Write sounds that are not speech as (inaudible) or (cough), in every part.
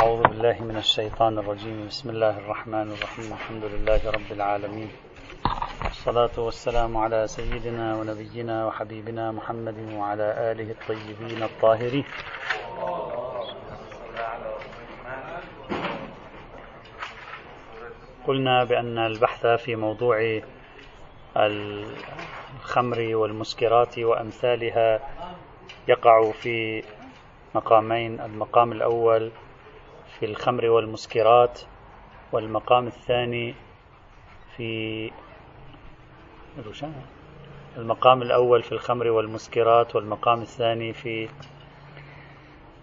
أعوذ بالله من الشيطان الرجيم. بسم الله الرحمن الرحيم. الحمد لله رب العالمين. والصلاة والسلام على سيدنا ونبينا وحبيبنا محمد وعلى آله الطيبين الطاهرين. قلنا بأن البحث في موضوع الخمر والمسكرات وأمثالها يقع في مقامين. المقام الأول في الخمر والمسكرات والمقام الثاني في المقام الأول في الخمر والمسكرات والمقام الثاني في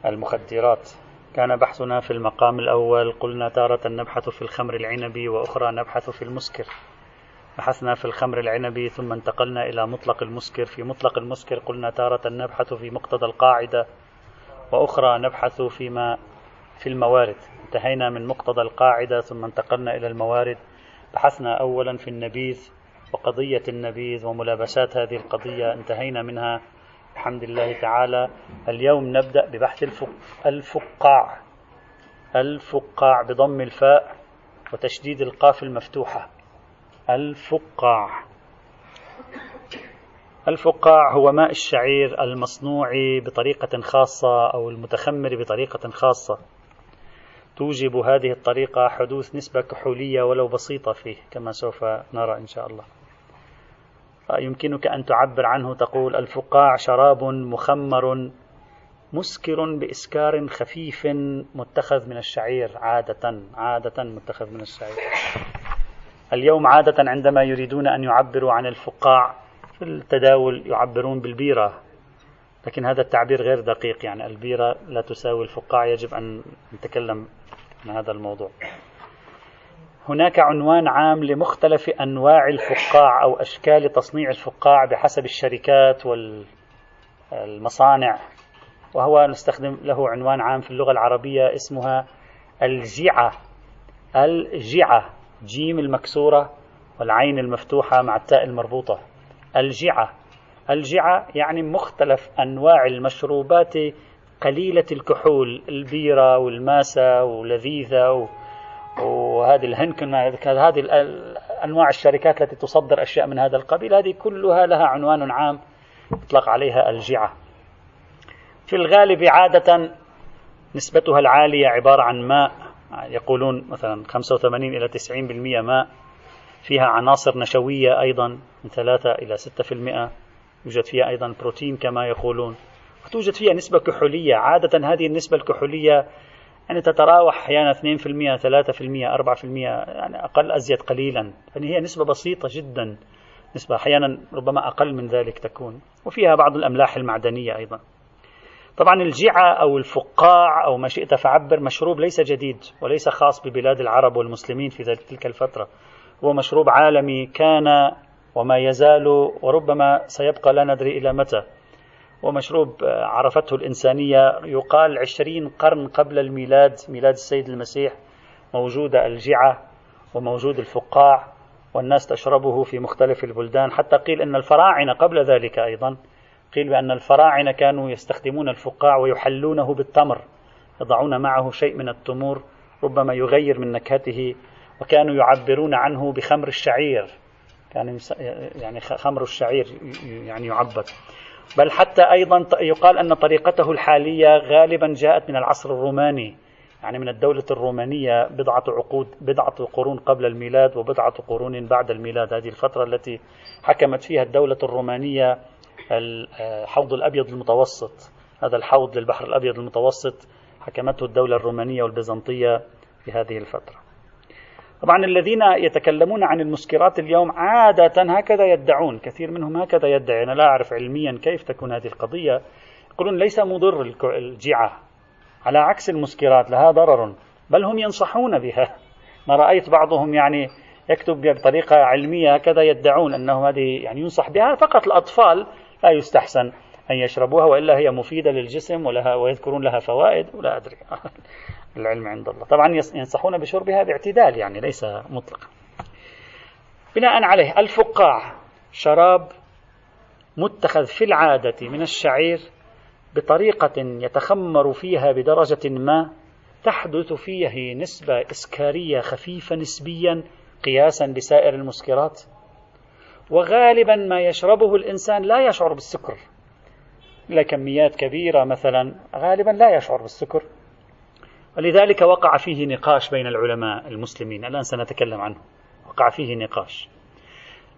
المخدرات. كان بحثنا في المقام الأول قلنا تارة نبحث في الخمر العنبي وأخرى نبحث في المسكر. بحثنا في الخمر العنبي ثم انتقلنا إلى مطلق المسكر. في مطلق المسكر قلنا تارة نبحث في مقتضى القاعدة وأخرى نبحث فيما في الموارد. انتهينا من مقتضى القاعدة ثم انتقلنا إلى الموارد. بحثنا أولا في النبيذ وقضية النبيذ وملابسات هذه القضية. انتهينا منها. الحمد لله تعالى. اليوم نبدأ ببحث الفقاع. الفقاع بضم الفاء وتشديد القاف المفتوحة. الفقاع. الفقاع هو ماء الشعير المصنوع بطريقة خاصة أو المتخمر بطريقة خاصة. توجب هذه الطريقة حدوث نسبة كحولية ولو بسيطة فيه كما سوف نرى إن شاء الله. يمكنك أن تعبر عنه تقول الفقاع شراب مخمر مسكر بإسكار خفيف متخذ من الشعير عادة عادة متخذ من الشعير. اليوم عادة عندما يريدون أن يعبروا عن الفقاع في التداول يعبرون بالبيرة. لكن هذا التعبير غير دقيق يعني. البيرة لا تساوي الفقاع يجب أن نتكلم عن هذا الموضوع. هناك عنوان عام لمختلف أنواع الفقاع أو أشكال تصنيع الفقاع بحسب الشركات والمصانع وهو نستخدم له عنوان عام في اللغة العربية اسمها الجعة. الجعة جيم المكسورة والعين المفتوحة مع التاء المربوطة. الجعة. الجعة يعني مختلف أنواع المشروبات قليلة الكحول البيرة والماسة ولذيذة وهذه الهنكن هذه أنواع الشركات التي تصدر أشياء من هذا القبيل. هذه كلها لها عنوان عام يطلق عليها الجعة. في الغالب عادة نسبتها العالية عبارة عن ماء يقولون مثلا 85 إلى 90% ماء فيها عناصر نشوية أيضا من 3 إلى 6% يوجد فيها أيضا بروتين كما يقولون. وتوجد فيها نسبة كحولية. عادة هذه النسبة الكحولية يعني تتراوح أحيانا 2% 3% 4% يعني أقل أزيد قليلا. يعني هي نسبة بسيطة جدا. نسبة أحيانا ربما أقل من ذلك تكون. وفيها بعض الأملاح المعدنية أيضا. طبعا الجعة أو الفقاع أو ما شئت فعبر مشروب ليس جديد وليس خاص ببلاد العرب والمسلمين في تلك الفترة. هو مشروب عالمي كان وما يزال وربما سيبقى لا ندري إلى متى. ومشروب عرفته الإنسانية يقال عشرين قرن قبل الميلاد ميلاد السيد المسيح موجودة الجعة وموجود الفقاع والناس تشربه في مختلف البلدان. حتى قيل أن الفراعنة قبل ذلك أيضا قيل بأن الفراعنة كانوا يستخدمون الفقاع ويحلونه بالتمر يضعون معه شيء من التمور ربما يغير من نكهته وكانوا يعبرون عنه بخمر الشعير. كان يعني خمر الشعير يعني يعبر بل حتى أيضا يقال أن طريقته الحالية غالبا جاءت من العصر الروماني يعني من الدولة الرومانية بضعة عقود بضعة قرون قبل الميلاد وبضعة قرون بعد الميلاد. هذه الفترة التي حكمت فيها الدولة الرومانية الحوض الأبيض المتوسط. هذا الحوض للبحر الأبيض المتوسط حكمته الدولة الرومانية والبيزنطية في هذه الفترة. طبعا الذين يتكلمون عن المسكرات اليوم عادة هكذا يدعون كثير منهم هكذا يدعي. أنا لا أعرف علميا كيف تكون هذه القضية. يقولون ليس مضر الجعة. على عكس المسكرات لها ضرر بل هم ينصحون بها. ما رأيت بعضهم يعني يكتب بطريقة علمية هكذا يدعون أنه هذه يعني ينصح بها. فقط الأطفال لا يستحسن أن يشربوها وإلا هي مفيدة للجسم ولها ويذكرون لها فوائد ولا أدري. العلم عند الله. طبعا ينصحون بشربها باعتدال يعني ليس مطلقا. بناء عليه الفقاع شراب متخذ في العادة من الشعير بطريقة يتخمر فيها بدرجة ما تحدث فيه نسبة إسكارية خفيفة نسبيا قياسا لسائر المسكرات. وغالبا ما يشربه الإنسان لا يشعر بالسكر. لكميات كبيرة مثلا غالبا لا يشعر بالسكر. ولذلك وقع فيه نقاش بين العلماء المسلمين الآن سنتكلم عنه. وقع فيه نقاش.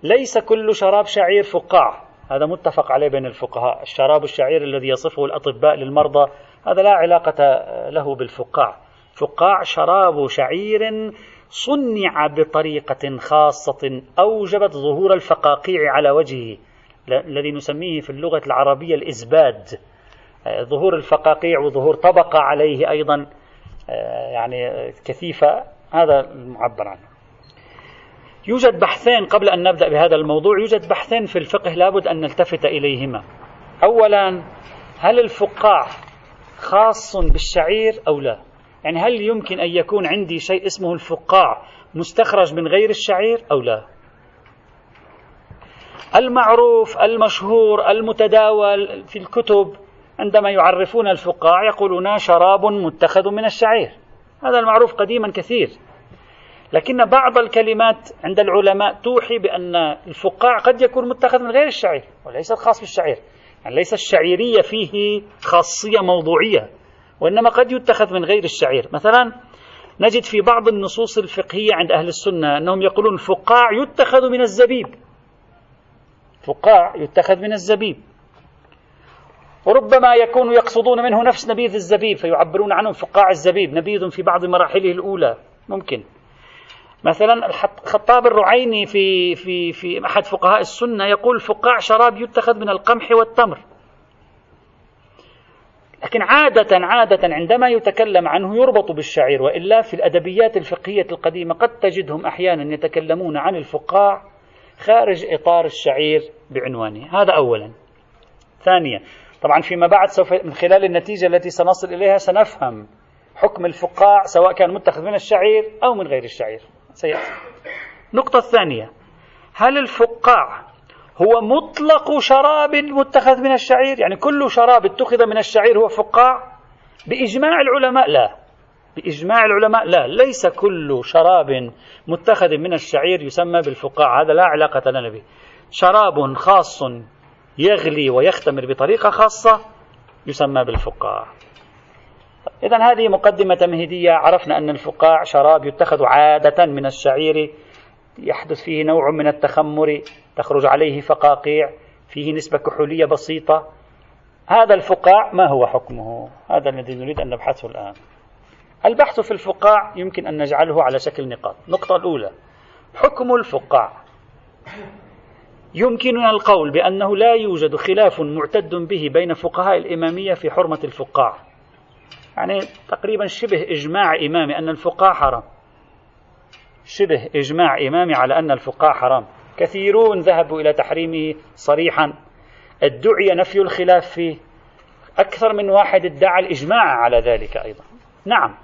ليس كل شراب شعير فقاع. هذا متفق عليه بين الفقهاء. الشراب الشعير الذي يصفه الأطباء للمرضى هذا لا علاقة له بالفقاع. فقاع شراب شعير صنع بطريقة خاصة أوجبت ظهور الفقاقيع على وجهه الذي نسميه في اللغة العربية الإزباد. ظهور الفقاقيع وظهور طبقة عليه أيضا. يعني كثيفة هذا المعبر عنه. يوجد بحثين قبل أن نبدأ بهذا الموضوع. يوجد بحثين في الفقه لابد أن نلتفت إليهما. أولا هل الفقاع خاص بالشعير أو لا؟ يعني هل يمكن أن يكون عندي شيء اسمه الفقاع مستخرج من غير الشعير أو لا؟ المعروف المشهور المتداول في الكتب. عندما يعرفون الفقاع يقولون شراب متخذ من الشعير. هذا المعروف قديما كثير. لكن بعض الكلمات عند العلماء توحي بأن الفقاع قد يكون متخذ من غير الشعير وليس الخاص بالشعير. يعني ليس الشعيرية فيه خاصية موضوعية وإنما قد يتخذ من غير الشعير. مثلا نجد في بعض النصوص الفقهية عند أهل السنة أنهم يقولون فقاع يتخذ من الزبيب. فقاع يتخذ من الزبيب. وربما يكون يقصدون منه نفس نبيذ الزبيب فيعبرون عنه فقاع الزبيب نبيذ في بعض مراحله الأولى. ممكن. مثلا الخطاب الرعيني في في في أحد فقهاء السنة يقول فقاع شراب يتخذ من القمح والتمر. لكن عادة عادة عندما يتكلم عنه يربط بالشعير وإلا في الأدبيات الفقهية القديمة قد تجدهم أحيانا يتكلمون عن الفقاع خارج إطار الشعير بعنوانه، هذا اولا. ثانيا، طبعا فيما بعد سوف من خلال النتيجة التي سنصل إليها سنفهم حكم الفقاع سواء كان متخذ من الشعير أو من غير الشعير. سيأتي. النقطة الثانية هل الفقاع هو مطلق شراب متخذ من الشعير؟ يعني كل شراب اتخذ من الشعير هو فقاع بإجماع العلماء لا. بإجماع العلماء لا. ليس كل شراب متخذ من الشعير يسمى بالفقاع هذا لا علاقة لنا به. شراب خاص يغلي ويختمر بطريقة خاصة يسمى بالفقاع. إذا هذه مقدمة تمهيدية. عرفنا أن الفقاع شراب يتخذ عادة من الشعير. يحدث فيه نوع من التخمر. تخرج عليه فقاقيع. فيه نسبة كحولية بسيطة. هذا الفقاع ما هو حكمه؟ هذا الذي نريد أن نبحثه الآن. البحث في الفقاع يمكن أن نجعله على شكل نقاط. النقطة الأولى. حكم الفقاع. يمكننا القول بأنه لا يوجد خلاف معتد به بين فقهاء الإمامية في حرمة الفقاع. يعني تقريبا شبه إجماع إمامي أن الفقاع حرام. شبه إجماع إمامي على أن الفقاع حرام. كثيرون ذهبوا إلى تحريمه صريحا. ادعي نفي الخلاف فيه. أكثر من واحد ادعى الإجماع على ذلك أيضا. نعم.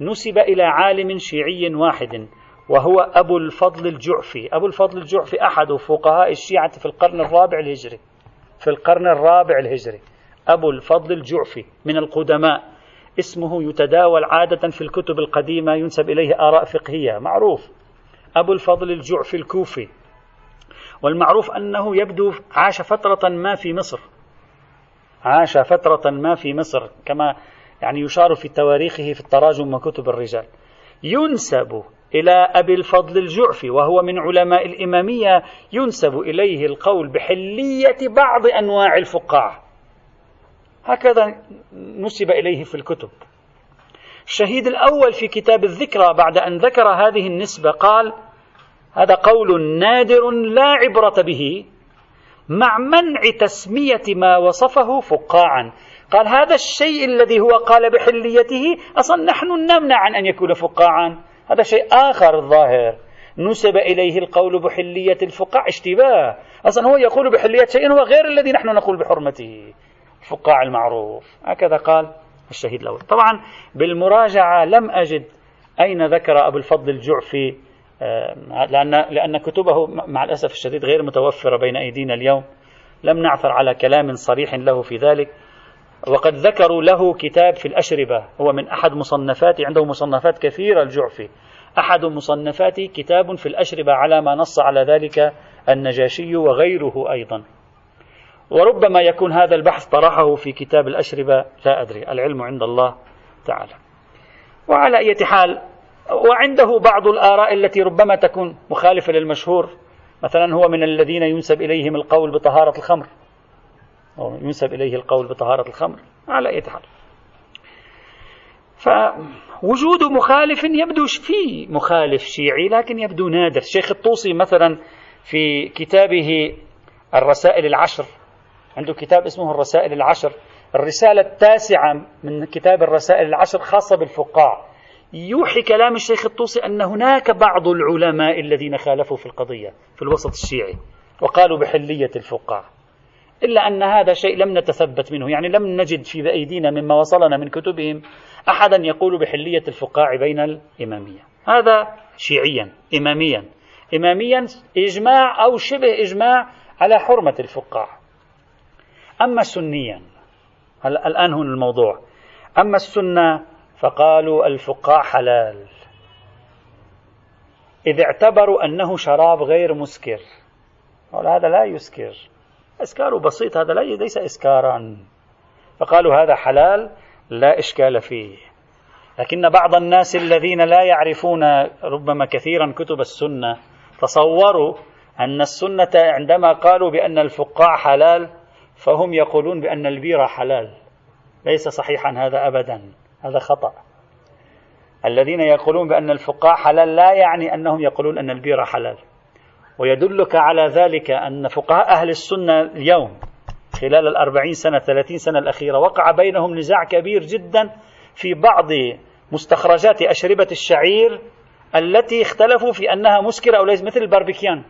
نسب إلى عالم شيعي واحد. وهو أبو الفضل الجعفي. أبو الفضل الجعفي أحد فقهاء الشيعة في القرن الرابع الهجري. في القرن الرابع الهجري. أبو الفضل الجعفي من القدماء. اسمه يتداول عادة في الكتب القديمة ينسب إليه آراء فقهية. معروف. أبو الفضل الجعفي الكوفي. والمعروف أنه يبدو عاش فترة ما في مصر. عاش فترة ما في مصر كما يعني يشار في تواريخه في التراجم وكتب الرجال. ينسب إلى أبي الفضل الجعفي وهو من علماء الإمامية ينسب إليه القول بحلية بعض أنواع الفقاع هكذا نسب إليه في الكتب. الشهيد الأول في كتاب الذكرى بعد أن ذكر هذه النسبة قال هذا قول نادر لا عبرة به مع منع تسمية ما وصفه فقاعا. قال هذا الشيء الذي هو قال بحليته أصلا نحن نمنع عن أن يكون فقاعا. هذا شيء آخر الظاهر. نسب إليه القول بحلية الفقاع اشتباه. أصلا هو يقول بحلية شيء هو غير الذي نحن نقول بحرمته. الفقاع المعروف. هكذا قال الشهيد الأول. طبعا بالمراجعة لم أجد أين ذكر أبو الفضل الجعفي آه، لأن, لأن كتبه مع الأسف الشديد غير متوفرة بين أيدينا اليوم. لم نعثر على كلام صريح له في ذلك. وقد ذكروا له كتاب في الأشربة هو من أحد مصنفاته عنده مصنفات كثيرة الجعفي. أحد مصنفاته كتاب في الأشربة على ما نص على ذلك النجاشي وغيره أيضا. وربما يكون هذا البحث طرحه في كتاب الأشربة لا أدري العلم عند الله تعالى. وعلى أي حال وعنده بعض الآراء التي ربما تكون مخالفة للمشهور مثلا هو من الذين ينسب إليهم القول بطهارة الخمر. أو ينسب إليه القول بطهارة الخمر على أي حال. فوجود مخالف يبدو في مخالف شيعي لكن يبدو نادر. الشيخ الطوسي مثلا في كتابه الرسائل العشر عنده كتاب اسمه الرسائل العشر. الرسالة التاسعة من كتاب الرسائل العشر خاصة بالفقاع. يوحي كلام الشيخ الطوسي أن هناك بعض العلماء الذين خالفوا في القضية في الوسط الشيعي وقالوا بحلية الفقاع. إلا أن هذا شيء لم نتثبت منه. يعني لم نجد في أيدينا مما وصلنا من كتبهم أحدا يقول بحلية الفقاع بين الإمامية. هذا شيعيا إماميا. إماميا إجماع أو شبه إجماع على حرمة الفقاع. أما سنيا الآن هنا الموضوع. أما السنة فقالوا الفقاع حلال. إذ اعتبروا أنه شراب غير مسكر. هذا لا يسكر. إسكاره بسيط هذا ليس إسكارا. فقالوا هذا حلال لا إشكال فيه. لكن بعض الناس الذين لا يعرفون ربما كثيرا كتب السنة تصوروا أن السنة عندما قالوا بأن الفقاع حلال فهم يقولون بأن البيرة حلال. ليس صحيحا هذا أبدا. هذا خطأ. الذين يقولون بأن الفقاع حلال لا يعني أنهم يقولون أن البيرة حلال. ويدلك على ذلك أن فقهاء أهل السنة اليوم خلال الأربعين سنة ثلاثين سنة الأخيرة وقع بينهم نزاع كبير جدا في بعض مستخرجات أشربة الشعير التي اختلفوا في أنها مسكرة أو ليس مثل الباربيكيان.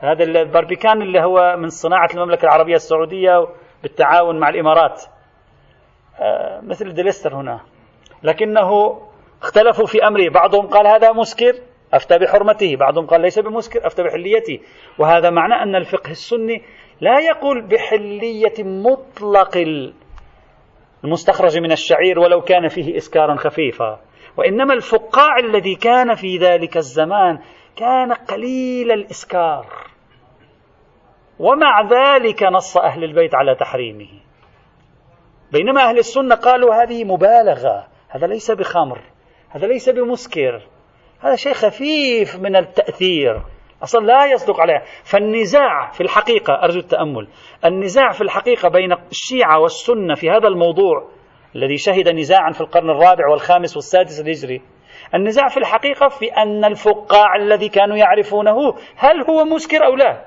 هذا الباربيكان اللي هو من صناعة المملكة العربية السعودية بالتعاون مع الإمارات. آه، مثل ديليستر هنا. لكنه اختلفوا في أمره. بعضهم قال هذا مسكر أفتى بحرمته. بعضهم قال ليس بمسكر أفتى بحليته. وهذا معنى أن الفقه السني لا يقول بحلية مطلق المستخرج من الشعير ولو كان فيه إسكارا خفيفا. وإنما الفقاع الذي كان في ذلك الزمان كان قليل الإسكار. ومع ذلك نص أهل البيت على تحريمه. بينما أهل السنة قالوا هذه مبالغة هذا ليس بخمر هذا ليس بمسكر. هذا شيء خفيف من التأثير. أصلا لا يصدق عليه فالنزاع في الحقيقة أرجو التأمل. النزاع في الحقيقة بين الشيعة والسنة في هذا الموضوع الذي شهد نزاعا في القرن الرابع والخامس والسادس الهجري النزاع في الحقيقة في أن الفقاع الذي كانوا يعرفونه هل هو مسكر أو لا.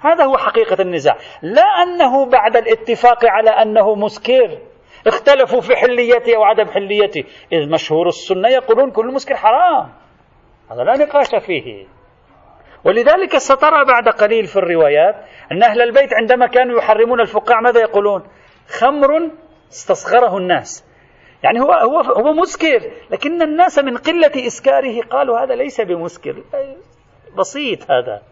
هذا هو حقيقة النزاع. لا أنه بعد الاتفاق على أنه مسكر. اختلفوا في حليته أو عدم حليته. إذ مشهور السنة يقولون كل مسكر حرام. هذا لا نقاش فيه. ولذلك سترى بعد قليل في الروايات أن أهل البيت عندما كانوا يحرمون الفقاع ماذا يقولون؟ خمر استصغره الناس. يعني هو هو هو مسكر. لكن الناس من قلة إسكاره قالوا هذا ليس بمسكر. بسيط هذا.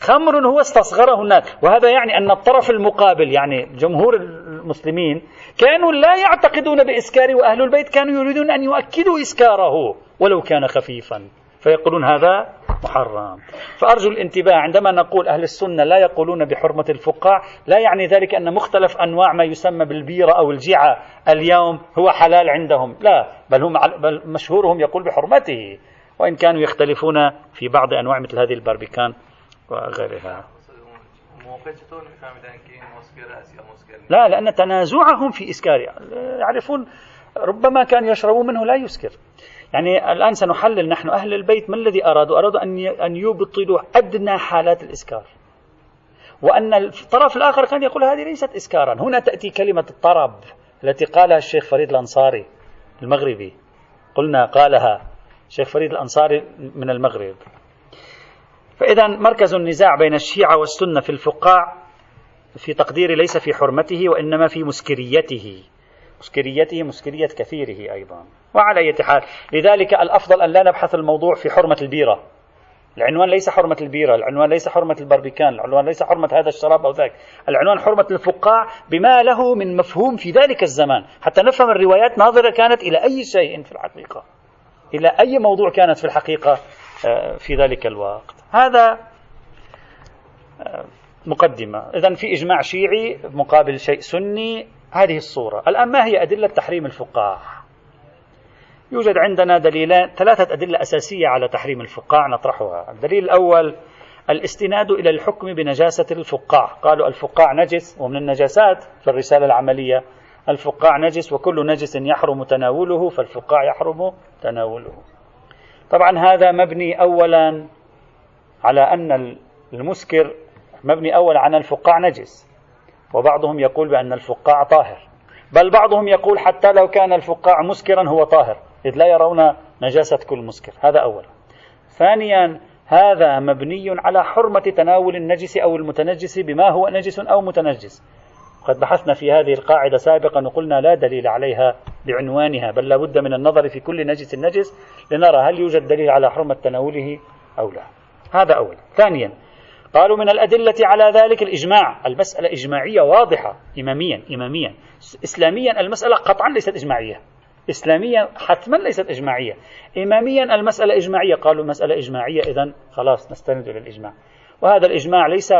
خمر هو استصغره الناس. وهذا يعني أن الطرف المقابل يعني جمهور المسلمين كانوا لا يعتقدون بإسكاره وأهل البيت كانوا يريدون أن يؤكدوا إسكاره ولو كان خفيفا. فيقولون هذا محرم. فأرجو الانتباه عندما نقول أهل السنة لا يقولون بحرمة الفقاع لا يعني ذلك أن مختلف أنواع ما يسمى بالبيرة أو الجعة اليوم هو حلال عندهم. لا بل, هم بل مشهورهم يقول بحرمته. وإن كانوا يختلفون في بعض أنواع مثل هذه الباربيكان وغيرها لا لأن تنازعهم في إسكار. يعرفون ربما كان يشربوا منه لا يسكر. يعني الآن سنحلل نحن أهل البيت ما الذي أرادوا؟ أرادوا أن أن يبطلوا أدنى حالات الإسكار. وأن الطرف الآخر كان يقول هذه ليست إسكارا. هنا تأتي كلمة الطرب التي قالها الشيخ فريد الأنصاري المغربي. قلنا قالها الشيخ فريد الأنصاري من المغرب. فإذا مركز النزاع بين الشيعة والسنة في الفقاع في تقديري ليس في حرمته وإنما في مسكريته. مسكريته مسكرية كثيره أيضا. وعلى أي حال لذلك الأفضل أن لا نبحث الموضوع في حرمة البيرة. العنوان ليس حرمة البيرة العنوان ليس حرمة البربيكان العنوان ليس حرمة هذا الشراب أو ذاك. العنوان حرمة الفقاع بما له من مفهوم في ذلك الزمان. حتى نفهم الروايات ناظرة كانت إلى أي شيء في الحقيقة. إلى أي موضوع كانت في الحقيقة. في ذلك الوقت. هذا آه، مقدمة. إذا في إجماع شيعي مقابل شيء سني هذه الصورة. الآن ما هي أدلة تحريم الفقاع يوجد عندنا دليلان ثلاثة أدلة أساسية على تحريم الفقاع نطرحها. الدليل الأول الاستناد إلى الحكم بنجاسة الفقاع قالوا الفقاع نجس ومن النجاسات في الرسالة العملية. الفقاع نجس وكل نجس يحرم تناوله فالفقاع يحرم تناوله. طبعا هذا مبني أولا على أن المسكر مبني أولا على الفقاع نجس وبعضهم يقول بأن الفقاع طاهر. بل بعضهم يقول حتى لو كان الفقاع مسكرا هو طاهر إذ لا يرون نجاسة كل مسكر. هذا أولا. ثانيا هذا مبني على حرمة تناول النجس أو المتنجس بما هو نجس أو متنجس. قد بحثنا في هذه القاعدة سابقا وقلنا لا دليل عليها بعنوانها بل لابد من النظر في كل نجس نجس لنرى هل يوجد دليل على حرمة تناوله أو لا. هذا أولا ثانيا قالوا من الأدلة على ذلك الإجماع. المسألة إجماعية واضحة إماميا إماميا. إسلاميا المسألة قطعا ليست إجماعية. إسلاميا حتما ليست إجماعية. إماميا المسألة إجماعية. قالوا مسألة إجماعية إذا خلاص نستند إلى الإجماع. وهذا الإجماع ليس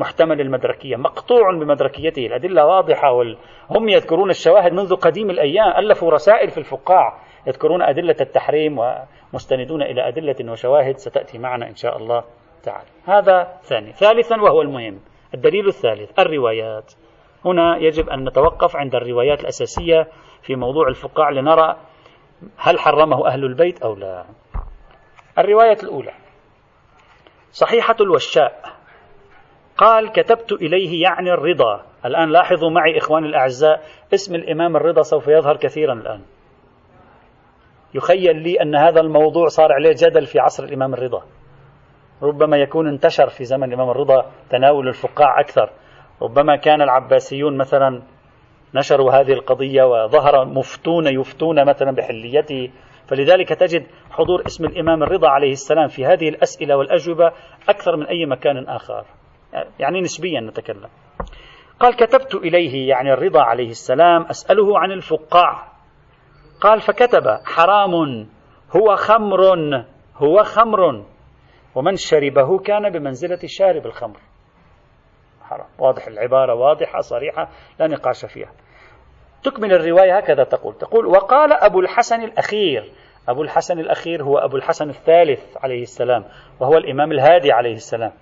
محتمل المدركية مقطوع بمدركيته الأدلة واضحة وال... هم يذكرون الشواهد منذ قديم الأيام ألفوا رسائل في الفقاع يذكرون أدلة التحريم ومستندون إلى أدلة وشواهد ستأتي معنا إن شاء الله تعالى. هذا ثاني. ثالثا وهو المهم. الدليل الثالث الروايات. هنا يجب أن نتوقف عند الروايات الأساسية في موضوع الفقاع لنرى هل حرمه أهل البيت أو لا. الرواية الأولى صحيحة الوشاء. قال كتبت إليه يعني الرضا. الآن لاحظوا معي إخواني الأعزاء اسم الإمام الرضا سوف يظهر كثيرا الآن. يخيل لي أن هذا الموضوع صار عليه جدل في عصر الإمام الرضا. ربما يكون انتشر في زمن الإمام الرضا تناول الفقاع أكثر. ربما كان العباسيون مثلا نشروا هذه القضية وظهر مفتون يفتون مثلا بحليته. فلذلك تجد حضور اسم الإمام الرضا عليه السلام في هذه الأسئلة والأجوبة أكثر من أي مكان آخر. يعني نسبيا نتكلم. قال كتبت إليه يعني الرضا عليه السلام أسأله عن الفقاع. قال فكتب حرام هو خمر هو خمر. ومن شربه كان بمنزلة شارب الخمر. حرام. واضح العبارة واضحة صريحة لا نقاش فيها. تكمل الرواية هكذا تقول. تقول وقال أبو الحسن الأخير. أبو الحسن الأخير هو أبو الحسن الثالث عليه السلام وهو الإمام الهادي عليه السلام.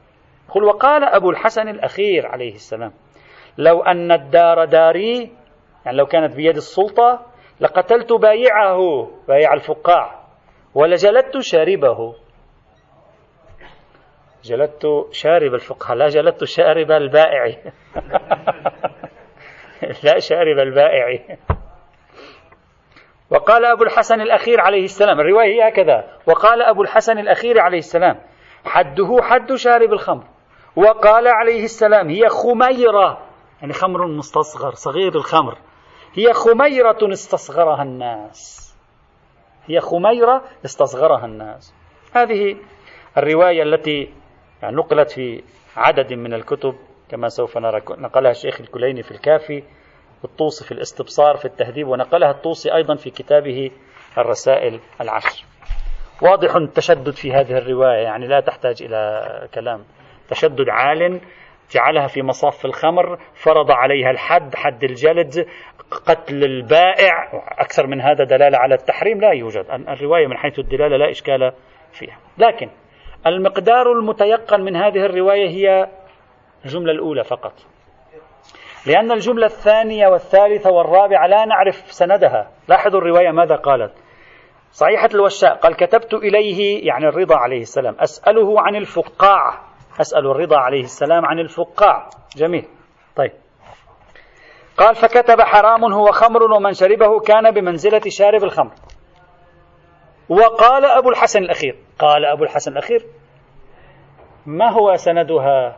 قل وقال أبو الحسن الأخير عليه السلام لو أن الدار داري يعني لو كانت بيد السلطة لقتلت بايعه بايع الفقاع ولجلدت شاربه. جلدت شارب الفقهاء لا جلدت شارب البائع. (laughs) لا شارب البائع. وقال أبو الحسن الأخير عليه السلام الرواية هي هكذا وقال أبو الحسن الأخير عليه السلام حده حد شارب الخمر. وقال عليه السلام هي خميرة يعني خمر مستصغر صغير الخمر. هي خميرة استصغرها الناس. هي خميرة استصغرها الناس. هذه الرواية التي يعني نقلت في عدد من الكتب كما سوف نرى نقلها الشيخ الكليني في الكافي الطوسي في الاستبصار في التهذيب ونقلها الطوسي أيضا في كتابه الرسائل العشر. واضح التشدد في هذه الرواية يعني لا تحتاج إلى كلام. تشدد عال جعلها في مصاف الخمر فرض عليها الحد حد الجلد قتل البائع. أكثر من هذا دلالة على التحريم لا يوجد. الرواية من حيث الدلالة لا إشكال فيها. لكن المقدار المتيقن من هذه الرواية هي الجملة الأولى فقط. لأن الجملة الثانية والثالثة والرابعة لا نعرف سندها. لاحظوا الرواية ماذا قالت. صحيحة الوشاء قال كتبت إليه يعني الرضا عليه السلام أسأله عن الفقاع أسأل الرضا عليه السلام عن الفقاع. جميل. طيب. قال فكتب حرام هو خمر ومن شربه كان بمنزلة شارب الخمر. وقال أبو الحسن الأخير قال أبو الحسن الأخير ما هو سندها؟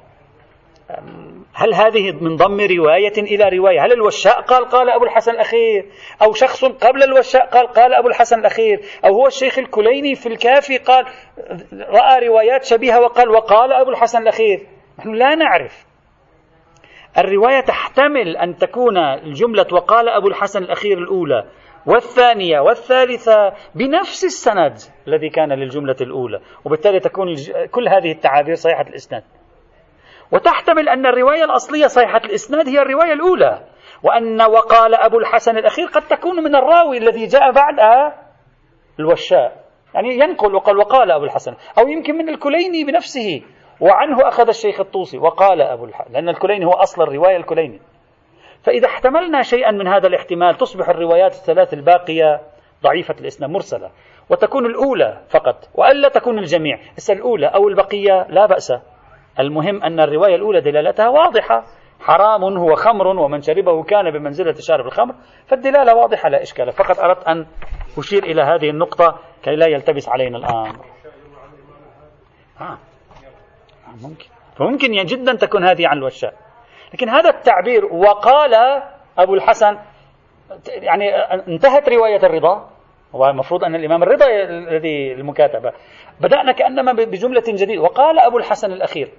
هل هذه من ضم رواية إلى رواية؟ هل الوشاء؟ قال قال أبو الحسن الأخير. أو شخص قبل الوشاء؟ قال قال أبو الحسن الأخير. أو هو الشيخ الكليني في الكافي؟ قال رأى روايات شبيهة وقال وقال أبو الحسن الأخير. نحن لا نعرف. الرواية تحتمل أن تكون الجملة وقال أبو الحسن الأخير الأولى والثانية والثالثة بنفس السند الذي كان للجملة الأولى وبالتالي تكون كل هذه التعابير صحيحة الإسناد. وتحتمل أن الرواية الأصلية صحيحة الإسناد هي الرواية الأولى. وأن وقال أبو الحسن الأخير قد تكون من الراوي الذي جاء بعد الوشاء. يعني ينقل وقال وقال أبو الحسن. أو يمكن من الكليني بنفسه. وعنه أخذ الشيخ الطوسي. وقال أبو الحسن لأن الكليني هو أصل الرواية الكليني. فإذا احتملنا شيئا من هذا الاحتمال تصبح الروايات الثلاث الباقية ضعيفة الإسناد مرسلة. وتكون الأولى فقط. وألا تكون الجميع. الأولى أو البقية لا بأس. المهم أن الرواية الأولى دلالتها واضحة. حرام هو خمر ومن شربه كان بمنزلة شارب الخمر فالدلالة واضحة لا إشكال. فقط أردت أن أشير إلى هذه النقطة كي لا يلتبس علينا الأمر آه. ممكن. فممكن جدا تكون هذه عن الوشاء. لكن هذا التعبير وقال أبو الحسن يعني انتهت رواية الرضا هو المفروض أن الإمام الرضا الذي المكاتبة. بدأنا كأنما بجملة جديدة. وقال أبو الحسن الأخير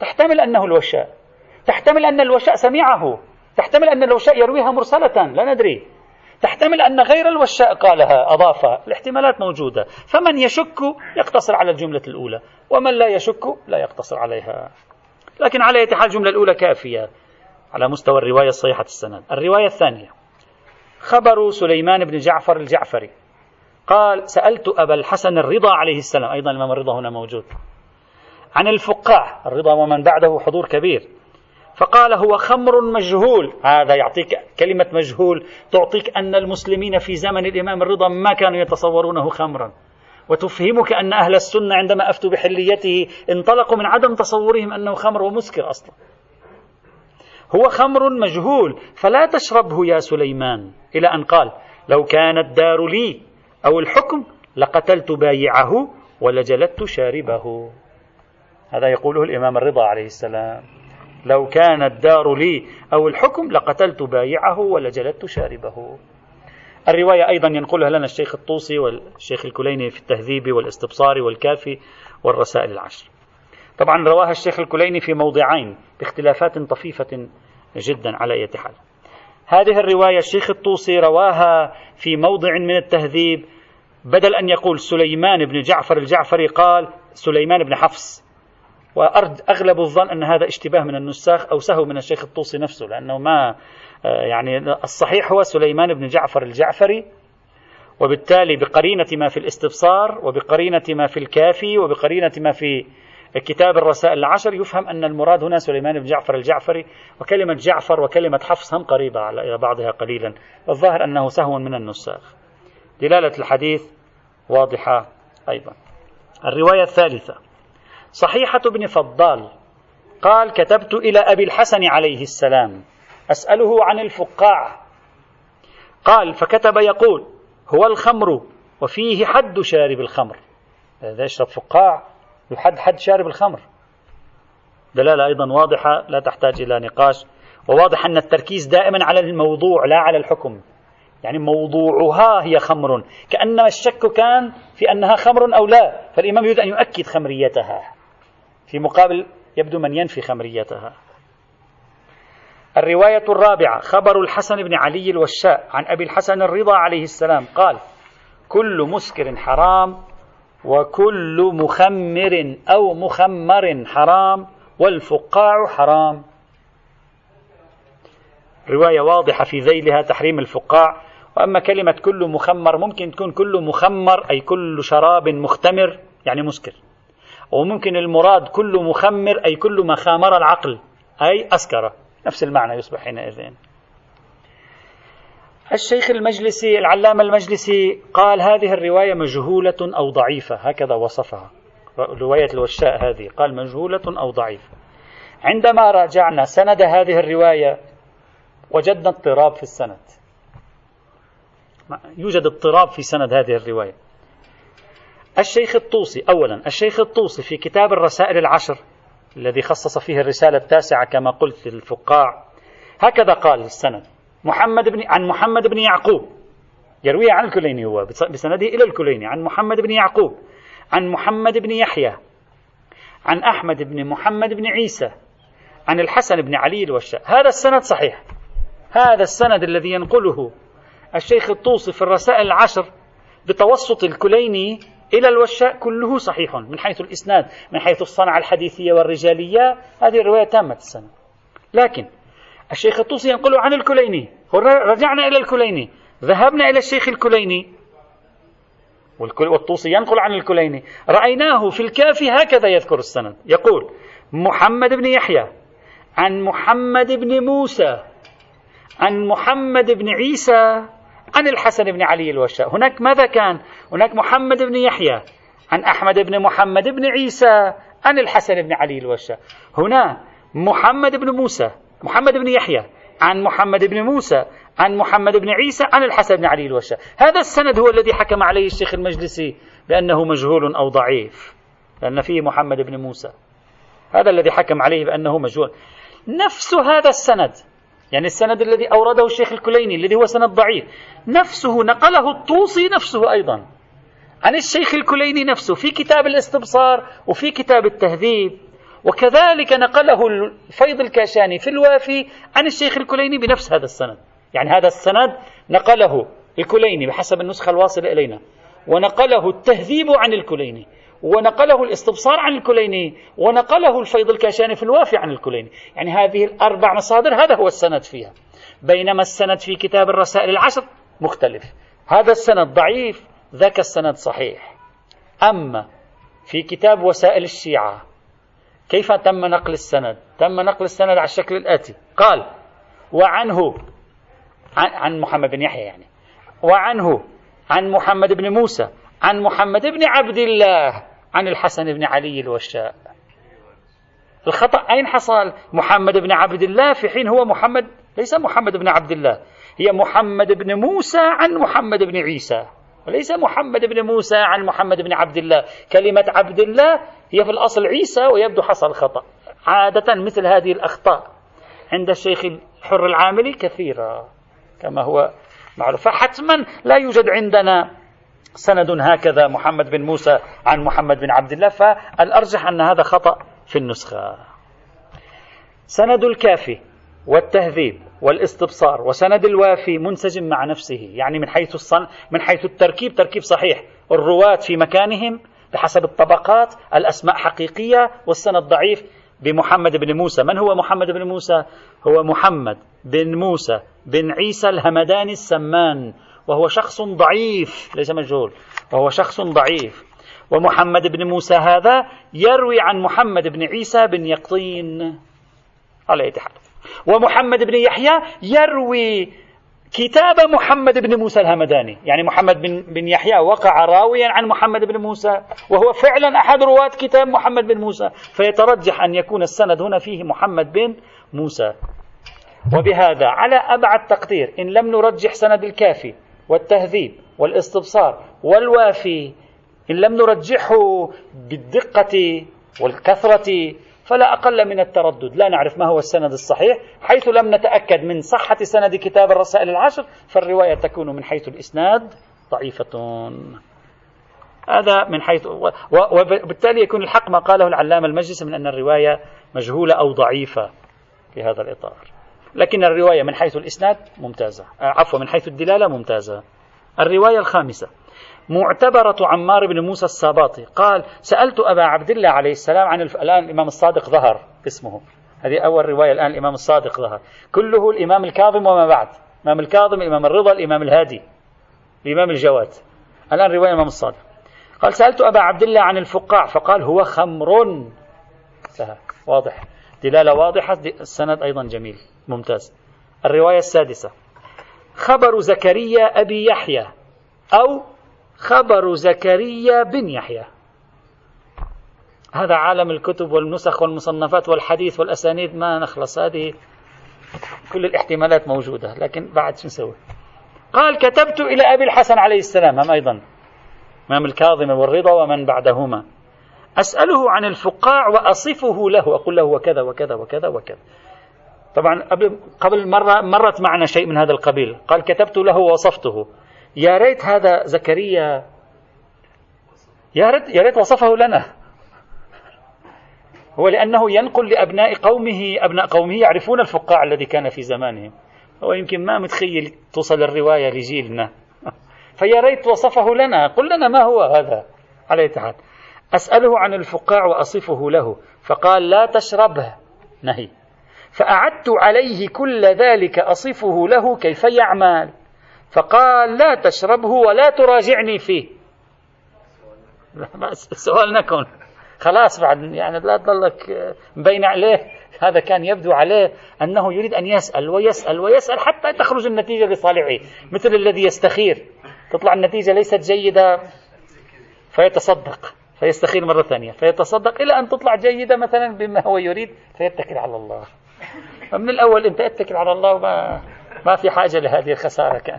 تحتمل أنه الوشاء. تحتمل أن الوشاء سمعه تحتمل أن الوشاء يرويها مرسلة. لا ندري. تحتمل أن غير الوشاء قالها أضافها الاحتمالات موجودة. فمن يشك يقتصر على الجملة الأولى. ومن لا يشك لا يقتصر عليها. لكن على حال الجملة الأولى كافية على مستوى الرواية الصحيحة السند. الرواية الثانية. خبر سليمان بن جعفر الجعفري. قال سألت أبا الحسن الرضا عليه السلام. أيضا الإمام الرضا هنا موجود. عن الفقاع الرضا ومن بعده حضور كبير. فقال هو خمر مجهول. هذا يعطيك كلمة مجهول تعطيك أن المسلمين في زمن الإمام الرضا ما كانوا يتصورونه خمرا. وتفهمك أن أهل السنة عندما أفتوا بحليته انطلقوا من عدم تصورهم أنه خمر ومسكر أصلا. هو خمر مجهول. فلا تشربه يا سليمان. إلى أن قال لو كانت دار لي أو الحكم لقتلت بايعه ولجلدت شاربه. هذا يقوله الإمام الرضا عليه السلام. لو كان الدار لي أو الحكم لقتلت بايعه ولجلدت شاربه. الرواية أيضا ينقلها لنا الشيخ الطوسي والشيخ الكليني في التهذيب والإستبصار والكافي والرسائل العشر. طبعا رواها الشيخ الكليني في موضعين باختلافات طفيفة جدا على أي حال. هذه الرواية الشيخ الطوسي رواها في موضع من التهذيب بدل أن يقول سليمان بن جعفر الجعفري قال سليمان بن حفص. وأرد أغلب الظن أن هذا اشتباه من النساخ أو سهو من الشيخ الطوسي نفسه لأنه ما آه، يعني الصحيح هو سليمان بن جعفر الجعفري وبالتالي بقرينة ما في الاستبصار وبقرينة ما في الكافي وبقرينة ما في كتاب الرسائل العشر يفهم أن المراد هنا سليمان بن جعفر الجعفري وكلمة جعفر وكلمة حفص هم قريبة على بعضها قليلا. والظاهر أنه سهو من النساخ. دلالة الحديث واضحة أيضا. الرواية الثالثة. صحيحة بن فضال قال كتبت إلى أبي الحسن عليه السلام أسأله عن الفقاع قال فكتب يقول هو الخمر وفيه حد شارب الخمر. إذا يشرب فقاع يحد حد شارب الخمر. دلالة أيضا واضحة لا تحتاج إلى نقاش وواضح أن التركيز دائما على الموضوع لا على الحكم. يعني موضوعها هي خمر كأن الشك كان في أنها خمر أو لا فالإمام يريد أن يؤكد خمريتها. في مقابل يبدو من ينفي خمريتها الرواية الرابعة خبر الحسن بن علي الوشاء عن أبي الحسن الرضا عليه السلام قال كل مسكر حرام وكل مخمر أو مخمر حرام والفقاع حرام. رواية واضحة في ذيلها تحريم الفقاع. وأما كلمة كل مخمر ممكن تكون كل مخمر أي كل شراب مختمر يعني مسكر. وممكن المراد كل مخمر أي كل ما خامر العقل أي أسكر. نفس المعنى يصبح حينئذ. الشيخ المجلسي العلامة المجلسي قال هذه الرواية مجهولة أو ضعيفة هكذا وصفها. رواية الوشاء هذه قال مجهولة أو ضعيفة. عندما راجعنا سند هذه الرواية وجدنا اضطراب في السند. يوجد اضطراب في سند هذه الرواية. الشيخ الطوسي أولا الشيخ الطوسي في كتاب الرسائل العشر الذي خصص فيه الرسالة التاسعة كما قلت للفقاع هكذا قال السند. محمد بن عن محمد بن يعقوب. يروي عن الكليني هو بسنده إلى الكليني. عن محمد بن يعقوب. عن محمد بن يحيى. عن أحمد بن محمد بن عيسى. عن الحسن بن علي الوشاء. هذا السند صحيح. هذا السند الذي ينقله الشيخ الطوسي في الرسائل العشر بتوسط الكليني إلى الوشاء كله صحيح من حيث الإسناد من حيث الصنعة الحديثية والرجالية هذه الرواية تامة السند لكن الشيخ الطوسي ينقل عن الكليني رجعنا إلى الكليني ذهبنا إلى الشيخ الكليني. والطوسي ينقل عن الكليني. رأيناه في الكافي هكذا يذكر السند. يقول محمد بن يحيى عن محمد بن موسى عن محمد بن عيسى عن الحسن بن علي الوشاء. هناك ماذا كان؟ هناك محمد بن يحيى عن أحمد بن محمد بن عيسى عن الحسن بن علي الوشاء. هنا محمد بن موسى محمد بن يحيى عن محمد بن موسى عن محمد بن عيسى عن الحسن بن علي الوشاء. هذا السند هو الذي حكم عليه الشيخ المجلسي بأنه مجهول أو ضعيف لأن فيه محمد بن موسى. هذا الذي حكم عليه بأنه مجهول. نفس هذا السند يعني السند الذي أورده الشيخ الكليني الذي هو سند ضعيف. نفسه نقله الطوسي نفسه أيضا. عن الشيخ الكليني نفسه في كتاب الاستبصار وفي كتاب التهذيب. وكذلك نقله الفيض الكاشاني في الوافي عن الشيخ الكليني بنفس هذا السند. يعني هذا السند نقله الكليني بحسب النسخة الواصلة إلينا. ونقله التهذيب عن الكليني. ونقله الاستبصار عن الكليني ونقله الفيض الكاشاني في الوافي عن الكليني. يعني هذه الأربع مصادر هذا هو السند فيها. بينما السند في كتاب الرسائل العشر مختلف. هذا السند ضعيف ذاك السند صحيح. أما في كتاب وسائل الشيعة كيف تم نقل السند؟ تم نقل السند على الشكل الآتي. قال وعنه عن محمد بن يحيى يعني. وعنه عن محمد بن موسى عن محمد بن عبد الله. عن الحسن بن علي الوشاء. الخطأ أين حصل؟ محمد بن عبد الله في حين هو محمد ليس محمد بن عبد الله هي محمد بن موسى عن محمد بن عيسى وليس محمد بن موسى عن محمد بن عبد الله. كلمة عبد الله هي في الأصل عيسى ويبدو حصل خطأ. عادة مثل هذه الأخطاء عند الشيخ الحر العاملي كثيرة كما هو معروف. فحتما لا يوجد عندنا سند هكذا محمد بن موسى عن محمد بن عبد الله فالأرجح أن هذا خطأ في النسخة. سند الكافي والتهذيب والاستبصار وسند الوافي منسجم مع نفسه يعني من حيث الصن من حيث التركيب تركيب صحيح. الرواة في مكانهم بحسب الطبقات الأسماء حقيقية والسند ضعيف بمحمد بن موسى. من هو محمد بن موسى؟ هو محمد بن موسى بن عيسى الهمداني السمان. وهو شخص ضعيف ليس مجهول وهو شخص ضعيف. ومحمد بن موسى هذا يروي عن محمد بن عيسى بن يقطين. على أي حال. ومحمد بن يحيى يروي كتاب محمد بن موسى الهمداني. يعني محمد بن, بن يحيى وقع راويا عن محمد بن موسى وهو فعلا أحد رواة كتاب محمد بن موسى. فيترجح أن يكون السند هنا فيه محمد بن موسى. وبهذا على أبعد تقدير إن لم نرجح سند الكافي. والتهذيب والاستبصار والوافي إن لم نرجحه بالدقة والكثرة فلا أقل من التردد. لا نعرف ما هو السند الصحيح حيث لم نتأكد من صحة سند كتاب الرسائل العشر فالرواية تكون من حيث الإسناد ضعيفة. هذا من حيث وبالتالي يكون الحق ما قاله العلامة المجلس من أن الرواية مجهولة أو ضعيفة في هذا الإطار. لكن الرواية من حيث الإسناد ممتازة. آه، عفوا من حيث الدلالة ممتازة. الرواية الخامسة معتبرة عمار بن موسى الساباطي قال سألت أبا عبد الله عليه السلام عن الف... الآن الإمام الصادق ظهر اسمه. هذه أول رواية الآن الإمام الصادق ظهر. كله الإمام الكاظم وما بعد. الإمام الكاظم الإمام الرضا الإمام الهادي الإمام الجواد. الآن رواية الإمام الصادق. قال سألت أبا عبد الله عن الفقاع فقال هو خمر. سهل واضح. دلالة واضحة السند أيضا جميل. ممتاز. الرواية السادسة. خبر زكريا أبي يحيى أو خبر زكريا بن يحيى. هذا عالم الكتب والنسخ والمصنفات والحديث والأسانيد ما نخلص هذه. كل الاحتمالات موجودة لكن بعد شو نسوي؟ قال كتبت إلى أبي الحسن عليه السلام هم أيضا. إمام الكاظم والرضا ومن بعدهما. أسأله عن الفقاع وأصفه له أقول له وكذا وكذا وكذا وكذا. طبعا قبل قبل مرة مرت معنا شيء من هذا القبيل. قال كتبت له ووصفته. يا ريت هذا زكريا. يا ريت يا ريت وصفه لنا. هو لأنه ينقل لأبناء قومه أبناء قومه يعرفون الفقاع الذي كان في زمانهم. هو يمكن ما متخيل توصل الرواية لجيلنا. فيا ريت وصفه لنا. قل لنا ما هو هذا على أسأله عن الفقاع وأصفه له. فقال لا تشربه. نهي. فأعدت عليه كل ذلك أصفه له كيف يعمل. فقال لا تشربه ولا تراجعني فيه. السؤال نكون. خلاص بعد يعني لا تضلك مبين عليه. هذا كان يبدو عليه أنه يريد أن يسأل ويسأل ويسأل حتى تخرج النتيجة لصالحه مثل الذي يستخير. تطلع النتيجة ليست جيدة فيتصدق فيستخير مرة ثانية فيتصدق إلى أن تطلع جيدة مثلا بما هو يريد فيتكل على الله. فمن الأول أنت اتكل على الله وما ما في حاجة لهذه الخسارة كان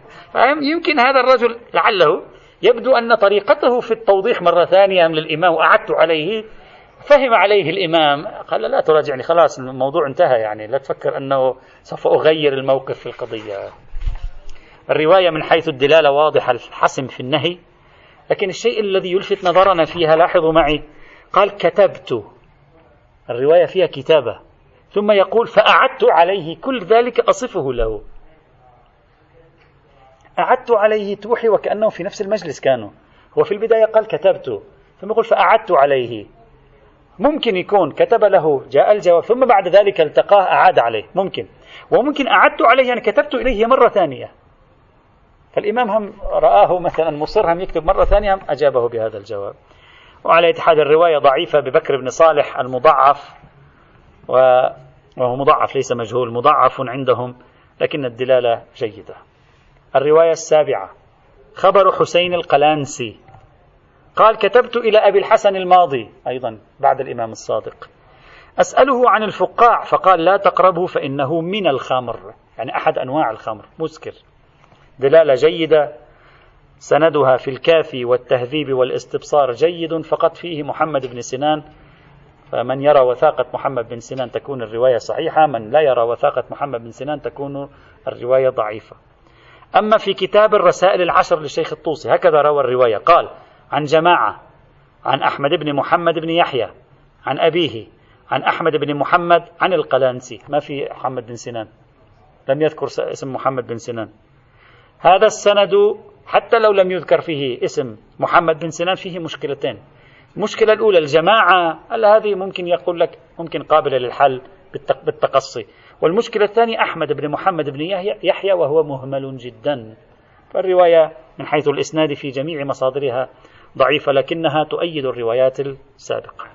يمكن هذا الرجل لعله يبدو أن طريقته في التوضيح مرة ثانية من الإمام وأعدت عليه. فهم عليه الإمام. قال لا تراجعني. خلاص الموضوع انتهى يعني. لا تفكر أنه سوف أغير الموقف في القضية. الرواية من حيث الدلالة واضحة الحسم في النهي. لكن الشيء الذي يلفت نظرنا فيها لاحظوا معي. قال كتبت. الرواية فيها كتابة. ثم يقول فأعدت عليه كل ذلك أصفه له. أعدت عليه توحي وكأنه في نفس المجلس كانوا. هو في البداية قال كتبت ثم يقول فأعدت عليه. ممكن يكون كتب له جاء الجواب ثم بعد ذلك التقاه أعاد عليه. ممكن. وممكن أعدت عليه يعني كتبت إليه مرة ثانية. فالإمام هم رآه مثلا مصر هم يكتب مرة ثانية أجابه بهذا الجواب. وعلى إتحاد الرواية ضعيفة ببكر بن صالح المضعف. وهو مضعف ليس مجهول مضعف عندهم لكن الدلالة جيدة. الرواية السابعة خبر حسين القلانسي. قال كتبت إلى أبي الحسن الماضي أيضا بعد الإمام الصادق. أسأله عن الفقاع فقال لا تقربه فإنه من الخمر. يعني أحد أنواع الخمر مسكر دلالة جيدة سندها في الكافي والتهذيب والاستبصار جيد فقط فيه محمد بن سنان فمن يرى وثاقة محمد بن سنان تكون الرواية صحيحة من لا يرى وثاقة محمد بن سنان تكون الرواية ضعيفة. أما في كتاب الرسائل العشر للشيخ الطوسي هكذا روى الرواية قال عن جماعة عن أحمد بن محمد بن يحيى عن أبيه عن أحمد بن محمد عن القلانسي. ما في محمد بن سنان؟ لم يذكر اسم محمد بن سنان. هذا السند حتى لو لم يذكر فيه اسم محمد بن سنان فيه مشكلتين. المشكلة الأولى الجماعة هل هذه ممكن يقول لك ممكن قابلة للحل بالتقصي؟ والمشكلة الثانية أحمد بن محمد بن يحيى وهو مهمل جدا. فالرواية من حيث الإسناد في جميع مصادرها ضعيفة لكنها تؤيد الروايات السابقة.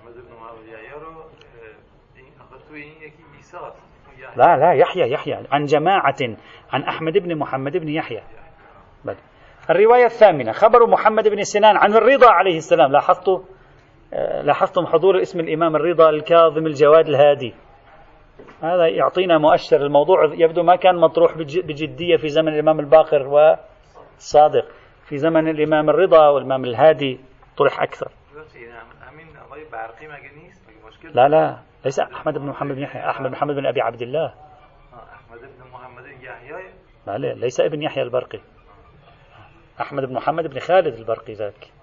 لا لا يحيى يحيى عن جماعة عن أحمد بن محمد بن يحيى. بل. الرواية الثامنة خبر محمد بن سنان عن الرضا عليه السلام لاحظتوا؟ لاحظتم حضور اسم الإمام الرضا الكاظم الجواد الهادي. هذا يعطينا مؤشر. الموضوع يبدو ما كان مطروح بجدية في زمن الإمام الباقر والصادق. في زمن الإمام الرضا والإمام الهادي طرح أكثر. لا لا ليس أحمد بن محمد بن يحيى أحمد بن محمد بن أبي عبد الله. أحمد بن محمد بن يحيى لا ليس ابن يحيى البرقي. أحمد بن محمد بن خالد البرقي ذاك.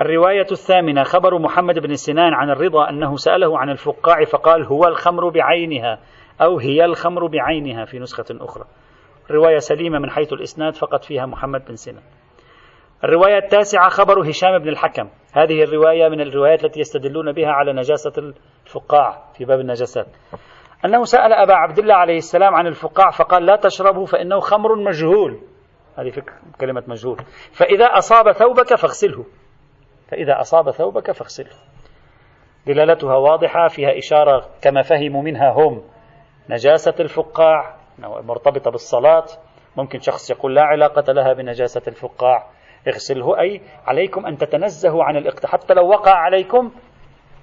الرواية الثامنة خبر محمد بن سنان عن الرضا أنه سأله عن الفقاع فقال هو الخمر بعينها أو هي الخمر بعينها؟ في نسخة أخرى. رواية سليمة من حيث الإسناد فقط فيها محمد بن سنان. الرواية التاسعة خبر هشام بن الحكم. هذه الرواية من الروايات التي يستدلون بها على نجاسة الفقاع في باب النجاسات. أنه سأل أبا عبد الله عليه السلام عن الفقاع فقال لا تشربه فإنه خمر مجهول. هذه فكرة كلمة مجهول. فإذا أصاب ثوبك فاغسله. فإذا أصاب ثوبك فاغسله دلالتها واضحة فيها إشارة كما فهموا منها هم. نجاسة الفقاع مرتبطة بالصلاة. ممكن شخص يقول لا علاقة لها بنجاسة الفقاع. اغسله أي عليكم أن تتنزهوا عن الاقتحام حتى لو وقع عليكم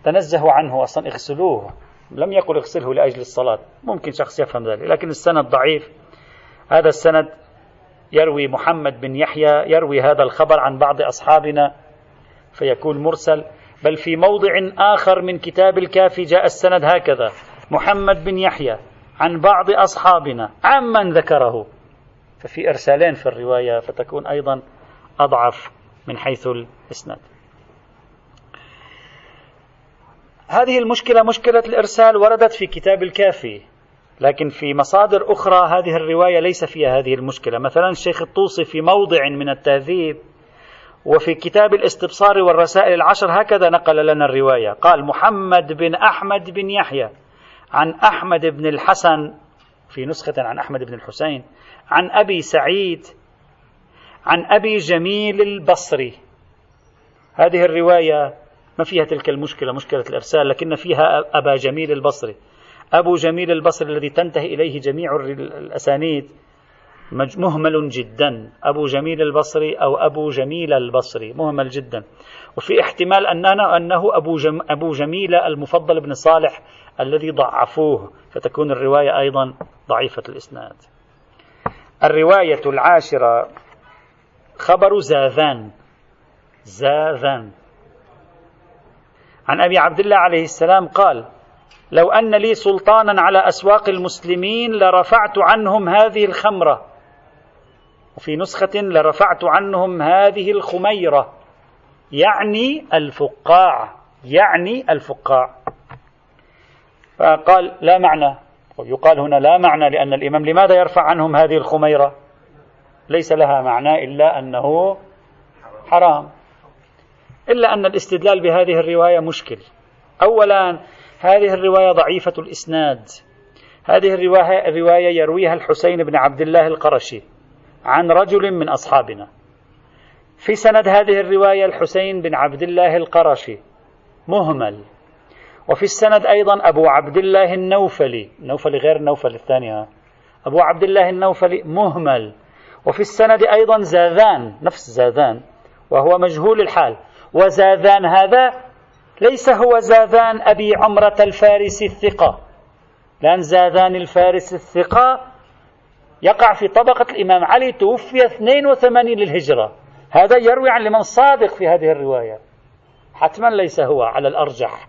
تنزهوا عنه أصلا اغسلوه. لم يقل اغسله لأجل الصلاة. ممكن شخص يفهم ذلك لكن السند ضعيف. هذا السند يروي محمد بن يحيى يروي هذا الخبر عن بعض أصحابنا. فيكون مرسل بل في موضع آخر من كتاب الكافي جاء السند هكذا محمد بن يحيى عن بعض أصحابنا عمن ذكره. ففي إرسالين في الرواية فتكون أيضا أضعف من حيث الإسناد. هذه المشكلة مشكلة الإرسال وردت في كتاب الكافي لكن في مصادر أخرى هذه الرواية ليس فيها هذه المشكلة. مثلا الشيخ الطوسي في موضع من التهذيب وفي كتاب الاستبصار والرسائل العشر هكذا نقل لنا الرواية. قال محمد بن أحمد بن يحيى عن أحمد بن الحسن في نسخة عن أحمد بن الحسين عن أبي سعيد عن أبي جميل البصري. هذه الرواية ما فيها تلك المشكلة مشكلة الإرسال لكن فيها أبا جميل البصري. أبو جميل البصري الذي تنتهي إليه جميع الأسانيد. مهمل جدا أبو جميل البصري أو أبو جميل البصري مهمل جدا. وفي احتمال أننا أنه أبو, جم أبو جميل المفضل بن صالح الذي ضعفوه فتكون الرواية أيضا ضعيفة الإسناد. الرواية العاشرة خبر زاذان. زاذان. عن أبي عبد الله عليه السلام قال لو أن لي سلطانا على أسواق المسلمين لرفعت عنهم هذه الخمرة وفي نسخة لرفعت عنهم هذه الخميرة يعني الفقاع يعني الفقاع. فقال لا معنى ويقال هنا لا معنى لأن الإمام لماذا يرفع عنهم هذه الخميرة؟ ليس لها معنى إلا أنه حرام. إلا أن الاستدلال بهذه الرواية مشكل. أولا هذه الرواية ضعيفة الإسناد. هذه الرواية, الرواية يرويها الحسين بن عبد الله القرشي. عن رجل من أصحابنا. في سند هذه الرواية الحسين بن عبد الله القرشي مهمل. وفي السند أيضا أبو عبد الله النوفلي النوفلي غير النوفل الثانية أبو عبد الله النوفلي مهمل. وفي السند أيضا زاذان نفس زاذان وهو مجهول الحال. وزاذان هذا ليس هو زاذان أبي عمرة الفارسي الثقة. لأن زاذان الفارس الثقة يقع في طبقة الإمام علي توفي 82 للهجرة. هذا يروي عن لمن صادق في هذه الرواية. حتما ليس هو على الأرجح.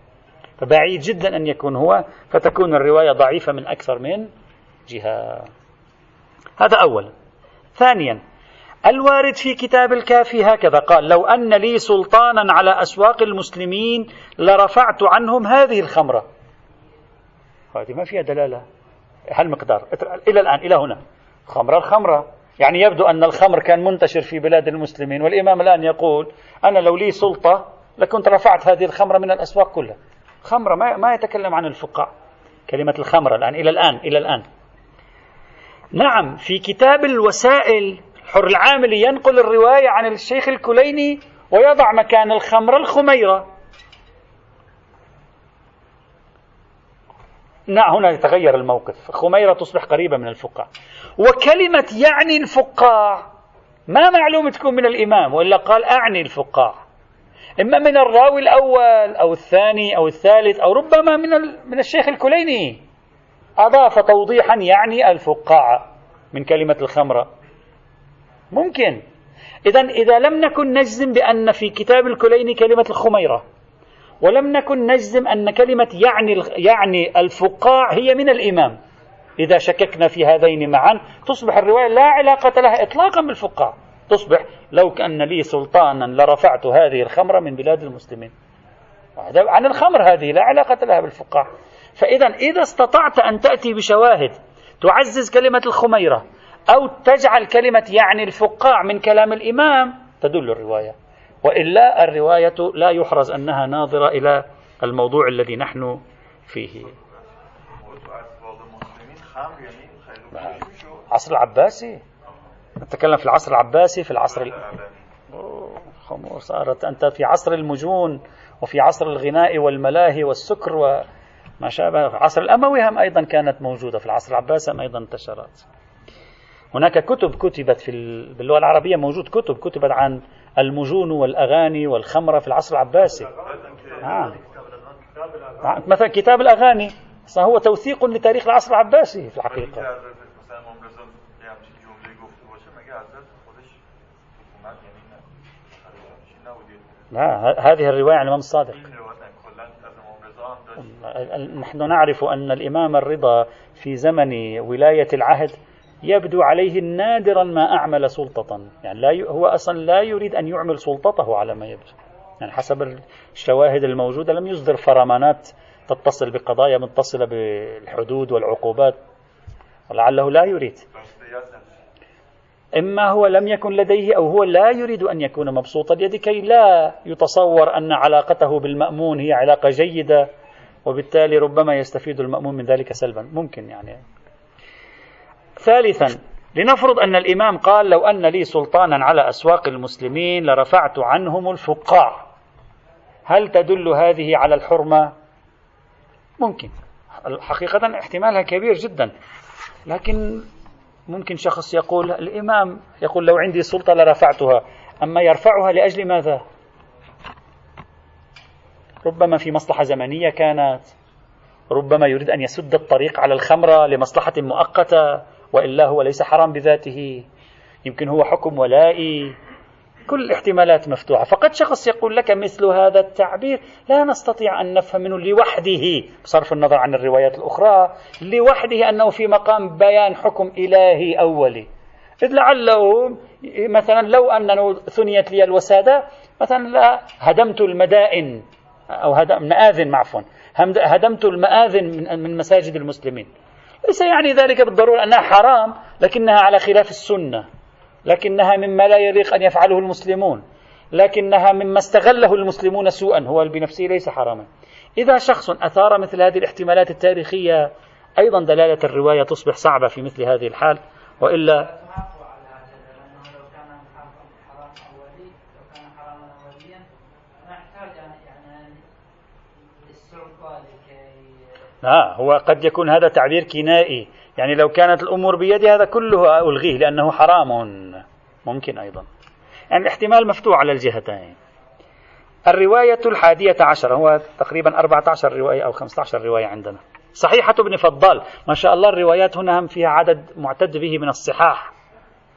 فبعيد جدا أن يكون هو فتكون الرواية ضعيفة من أكثر من جهة. هذا أولا ثانيا الوارد في كتاب الكافي هكذا قال لو أن لي سلطانا على أسواق المسلمين لرفعت عنهم هذه الخمرة. هذه ما فيها دلالة. هالمقدار. إلى الآن إلى هنا. خمرة الخمرة. يعني يبدو أن الخمر كان منتشر في بلاد المسلمين والإمام الآن يقول أنا لو لي سلطة لكنت رفعت هذه الخمرة من الأسواق كلها. خمرة ما, ما يتكلم عن الفقاع كلمة الخمرة الآن إلى الآن إلى الآن. نعم في كتاب الوسائل حر العاملي ينقل الرواية عن الشيخ الكليني ويضع مكان الخمر الخميرة. هنا يتغير الموقف. خميرة تصبح قريبة من الفقاع وكلمة يعني الفقاع ما معلوم تكون من الإمام وإلا قال أعني الفقاع إما من الراوي الأول أو الثاني أو الثالث أو ربما من, من الشيخ الكليني. أضاف توضيحا يعني الفقاعة من كلمة الخمرة. ممكن. إذا إذا لم نكن نجزم بأن في كتاب الكليني كلمة الخميرة. ولم نكن نجزم أن كلمة يعني يعني الفقاع هي من الإمام. إذا شككنا في هذين معا تصبح الرواية لا علاقة لها إطلاقا بالفقاع. تصبح لو كان لي سلطانا لرفعت هذه الخمرة من بلاد المسلمين. عن الخمر هذه لا علاقة لها بالفقاع. فإذا إذا استطعت أن تأتي بشواهد تعزز كلمة الخميرة أو تجعل كلمة يعني الفقاع من كلام الإمام تدل الرواية. وإلا الرواية لا يحرز أنها ناظرة إلى الموضوع الذي نحن فيه. عصر العباسي؟ نتكلم في العصر العباسي في العصر ال... خمور صارت أنت في عصر المجون وفي عصر الغناء والملاهي والسكر وما شابه. في عصر الأموي هم أيضا كانت موجودة في العصر العباسي هم أيضا انتشرت. هناك كتب كتبت في باللغة العربية موجود كتب كتبت عن المجون والأغاني والخمرة في العصر العباسي. آه. مثلا كتاب الأغاني هو توثيق لتاريخ العصر العباسي في الحقيقة. لا هذه الرواية عن الإمام الصادق. نحن نعرف أن الإمام الرضا في زمن ولاية العهد يبدو عليه نادرا ما أعمل سلطة. يعني لا ي... هو أصلا لا يريد أن يعمل سلطته على ما يبدو. يعني حسب الشواهد الموجودة لم يصدر فرمانات تتصل بقضايا متصلة بالحدود والعقوبات. ولعله لا يريد. إما هو لم يكن لديه أو هو لا يريد أن يكون مبسوط اليد كي لا يتصور أن علاقته بالمأمون هي علاقة جيدة وبالتالي ربما يستفيد المأمون من ذلك سلبا. ممكن يعني. ثالثا لنفرض أن الإمام قال لو أن لي سلطانا على أسواق المسلمين لرفعت عنهم الفقاع هل تدل هذه على الحرمة؟ ممكن حقيقة احتمالها كبير جدا لكن ممكن شخص يقول الإمام يقول لو عندي سلطة لرفعتها أما يرفعها لأجل ماذا؟ ربما في مصلحة زمنية كانت ربما يريد أن يسد الطريق على الخمرة لمصلحة مؤقتة وإلا هو ليس حرام بذاته. يمكن هو حكم ولائي. كل الاحتمالات مفتوحة. فقد شخص يقول لك مثل هذا التعبير لا نستطيع أن نفهم منه لوحده. بصرف النظر عن الروايات الأخرى لوحده أنه في مقام بيان حكم إلهي أولي. إذ لعله مثلا لو أن ثنيت لي الوسادة مثلا لا هدمت المدائن أو هدم مآذن معفوا هدمت المآذن من مساجد المسلمين. ليس يعني ذلك بالضرورة أنها حرام لكنها على خلاف السنة لكنها مما لا يليق أن يفعله المسلمون لكنها مما استغله المسلمون سوءا هو بنفسه ليس حراما. إذا شخص أثار مثل هذه الاحتمالات التاريخية أيضا دلالة الرواية تصبح صعبة في مثل هذه الحال وإلا لا هو قد يكون هذا تعبير كنائي. يعني لو كانت الأمور بيدي هذا كله ألغيه لأنه حرام ممكن أيضا. يعني الاحتمال مفتوح على الجهتين. الرواية الحادية عشر هو تقريبا 14 رواية أو 15 رواية عندنا. صحيحة ابن فضال ما شاء الله الروايات هنا هم فيها عدد معتد به من الصحاح.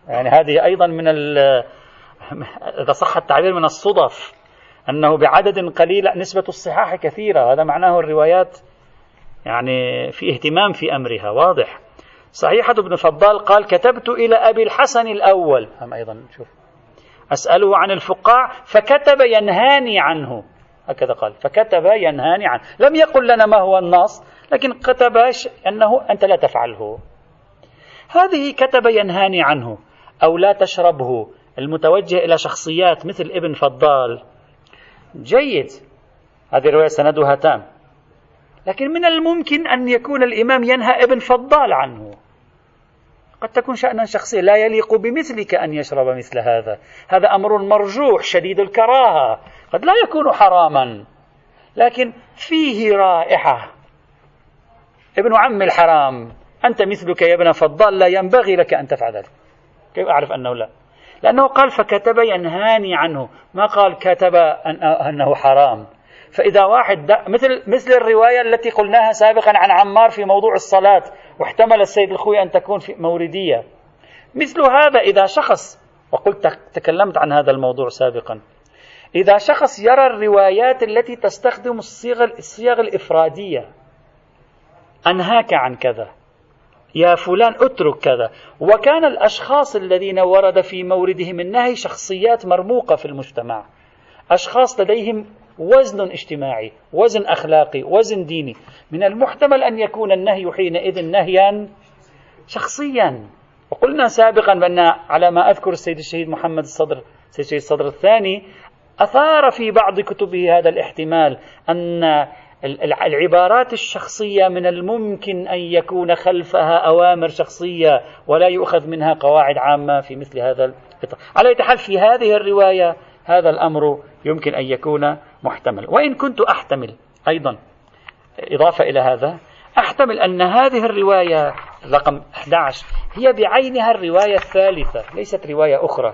يعني هذه أيضا من إذا صح التعبير من الصدف أنه بعدد قليل نسبة الصحاح كثيرة. هذا معناه الروايات يعني في اهتمام في أمرها واضح. صحيحة ابن فضال قال كتبت إلى أبي الحسن الأول. هم أيضا شوف. أسأله عن الفقاع فكتب ينهاني عنه. هكذا قال فكتب ينهاني عنه. لم يقل لنا ما هو النص لكن كتب أنه أنت لا تفعله. هذه كتب ينهاني عنه أو لا تشربه المتوجه إلى شخصيات مثل ابن فضال. جيد. هذه الرواية سندها تام. لكن من الممكن أن يكون الإمام ينهى ابن فضال عنه. قد تكون شأنا شخصيا لا يليق بمثلك أن يشرب مثل هذا. هذا أمر مرجوح شديد الكراهة. قد لا يكون حراما. لكن فيه رائحة. ابن عم الحرام أنت مثلك يا ابن فضال لا ينبغي لك أن تفعل ذلك. كيف أعرف أنه لا؟ لأنه قال فكتب ينهاني عنه. ما قال كتب أنه حرام. فإذا واحد مثل مثل الرواية التي قلناها سابقا عن عمار في موضوع الصلاة واحتمل السيد الخوي أن تكون في موردية. مثل هذا إذا شخص وقلت تكلمت عن هذا الموضوع سابقا. إذا شخص يرى الروايات التي تستخدم الصيغ الصيغ الإفرادية. أنهاك عن كذا. يا فلان اترك كذا. وكان الأشخاص الذين ورد في موردهم النهي شخصيات مرموقة في المجتمع. أشخاص لديهم وزن اجتماعي وزن أخلاقي وزن ديني. من المحتمل أن يكون النهي حينئذ نهيا شخصيا. وقلنا سابقا بأن على ما أذكر السيد الشهيد محمد الصدر السيد الشهيد الصدر الثاني أثار في بعض كتبه هذا الاحتمال أن العبارات الشخصية من الممكن أن يكون خلفها أوامر شخصية ولا يؤخذ منها قواعد عامة في مثل هذا الإطار على حال في هذه الرواية هذا الأمر يمكن أن يكون محتمل. وإن كنت أحتمل أيضا إضافة إلى هذا أحتمل أن هذه الرواية رقم 11 هي بعينها الرواية الثالثة ليست رواية أخرى.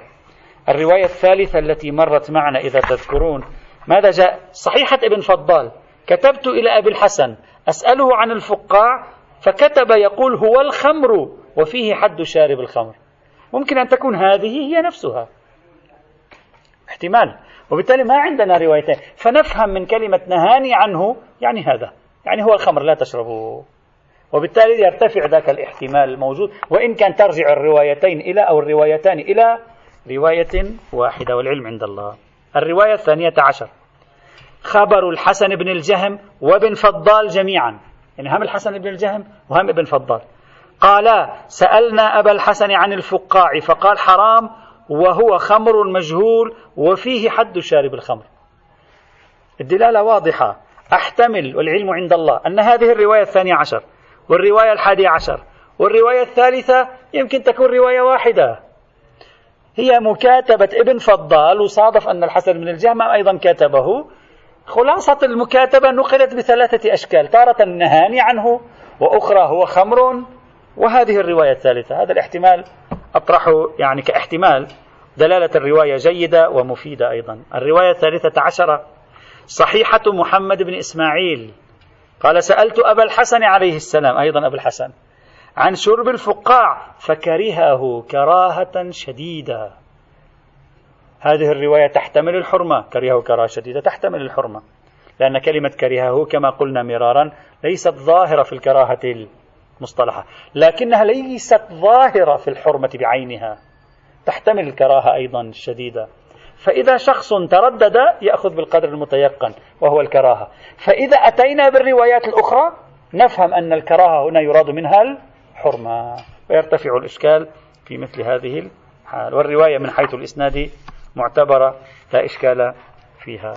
الرواية الثالثة التي مرت معنا إذا تذكرون ماذا جاء؟ صحيحة ابن فضال كتبت إلى أبي الحسن أسأله عن الفقاع فكتب يقول هو الخمر؟ وفيه حد شارب الخمر. ممكن أن تكون هذه هي نفسها. احتمال. وبالتالي ما عندنا روايتين. فنفهم من كلمة نهاني عنه يعني هذا. يعني هو الخمر لا تشربوه. وبالتالي يرتفع ذاك الاحتمال الموجود. وإن كان ترجع الروايتين إلى أو الروايتان إلى رواية واحدة والعلم عند الله. الرواية الثانية عشر. خبر الحسن بن الجهم وابن فضال جميعا. يعني هم الحسن بن الجهم وهم ابن فضال. قالا سألنا أبا الحسن عن الفقاع فقال حرام وهو خمر مجهول وفيه حد شارب الخمر. الدلالة واضحة. أحتمل والعلم عند الله أن هذه الرواية الثانية عشر والرواية الحادية عشر والرواية الثالثة يمكن تكون رواية واحدة. هي مكاتبة ابن فضال وصادف أن الحسن بن الجهم أيضا كتبه خلاصة المكاتبة نقلت بثلاثة أشكال تارة النهاني عنه وأخرى هو خمر. وهذه الرواية الثالثة هذا الاحتمال أطرحه يعني كاحتمال دلالة الرواية جيدة ومفيدة أيضا. الرواية الثالثة عشرة صحيحة محمد بن إسماعيل. قال سألت أبا الحسن عليه السلام أيضا أبا الحسن عن شرب الفقاع فكرهه كراهة شديدة. هذه الرواية تحتمل الحرمة. كرهه كراهة شديدة تحتمل الحرمة لأن كلمة كرهه كما قلنا مرارا ليست ظاهرة في الكراهة المصطلحة لكنها ليست ظاهرة في الحرمة بعينها. تحتمل الكراهة أيضا الشديدة. فإذا شخص تردد يأخذ بالقدر المتيقن وهو الكراهة. فإذا أتينا بالروايات الأخرى نفهم أن الكراهة هنا يراد منها الحرمة. ويرتفع الإشكال في مثل هذه الحال. والرواية من حيث الإسناد معتبرة لا إشكال فيها.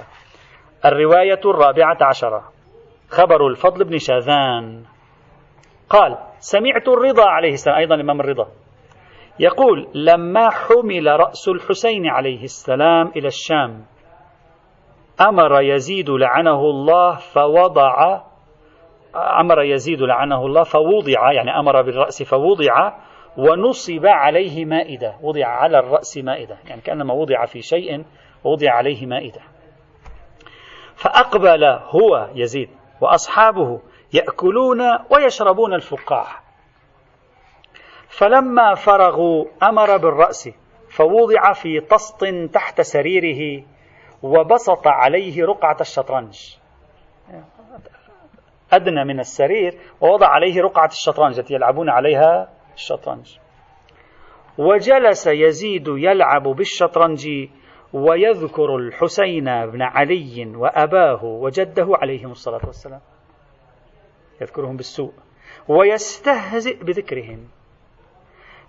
الرواية الرابعة عشرة. خبر الفضل بن شاذان. قال سمعت الرضا عليه السلام أيضا الإمام الرضا يقول لما حمل رأس الحسين عليه السلام إلى الشام أمر يزيد لعنه الله فوضع أمر يزيد لعنه الله فوضع يعني أمر بالرأس فوضع ونصب عليه مائدة وضع على الرأس مائدة يعني كأنما وضع في شيء وضع عليه مائدة. فأقبل هو يزيد وأصحابه يأكلون ويشربون الفقاع فلما فرغوا أمر بالرأس فوضع في طسط تحت سريره وبسط عليه رقعة الشطرنج. أدنى من السرير ووضع عليه رقعة الشطرنج التي يلعبون عليها الشطرنج. وجلس يزيد يلعب بالشطرنج ويذكر الحسين بن علي وأباه وجده عليهم الصلاة والسلام. يذكرهم بالسوء. ويستهزئ بذكرهم.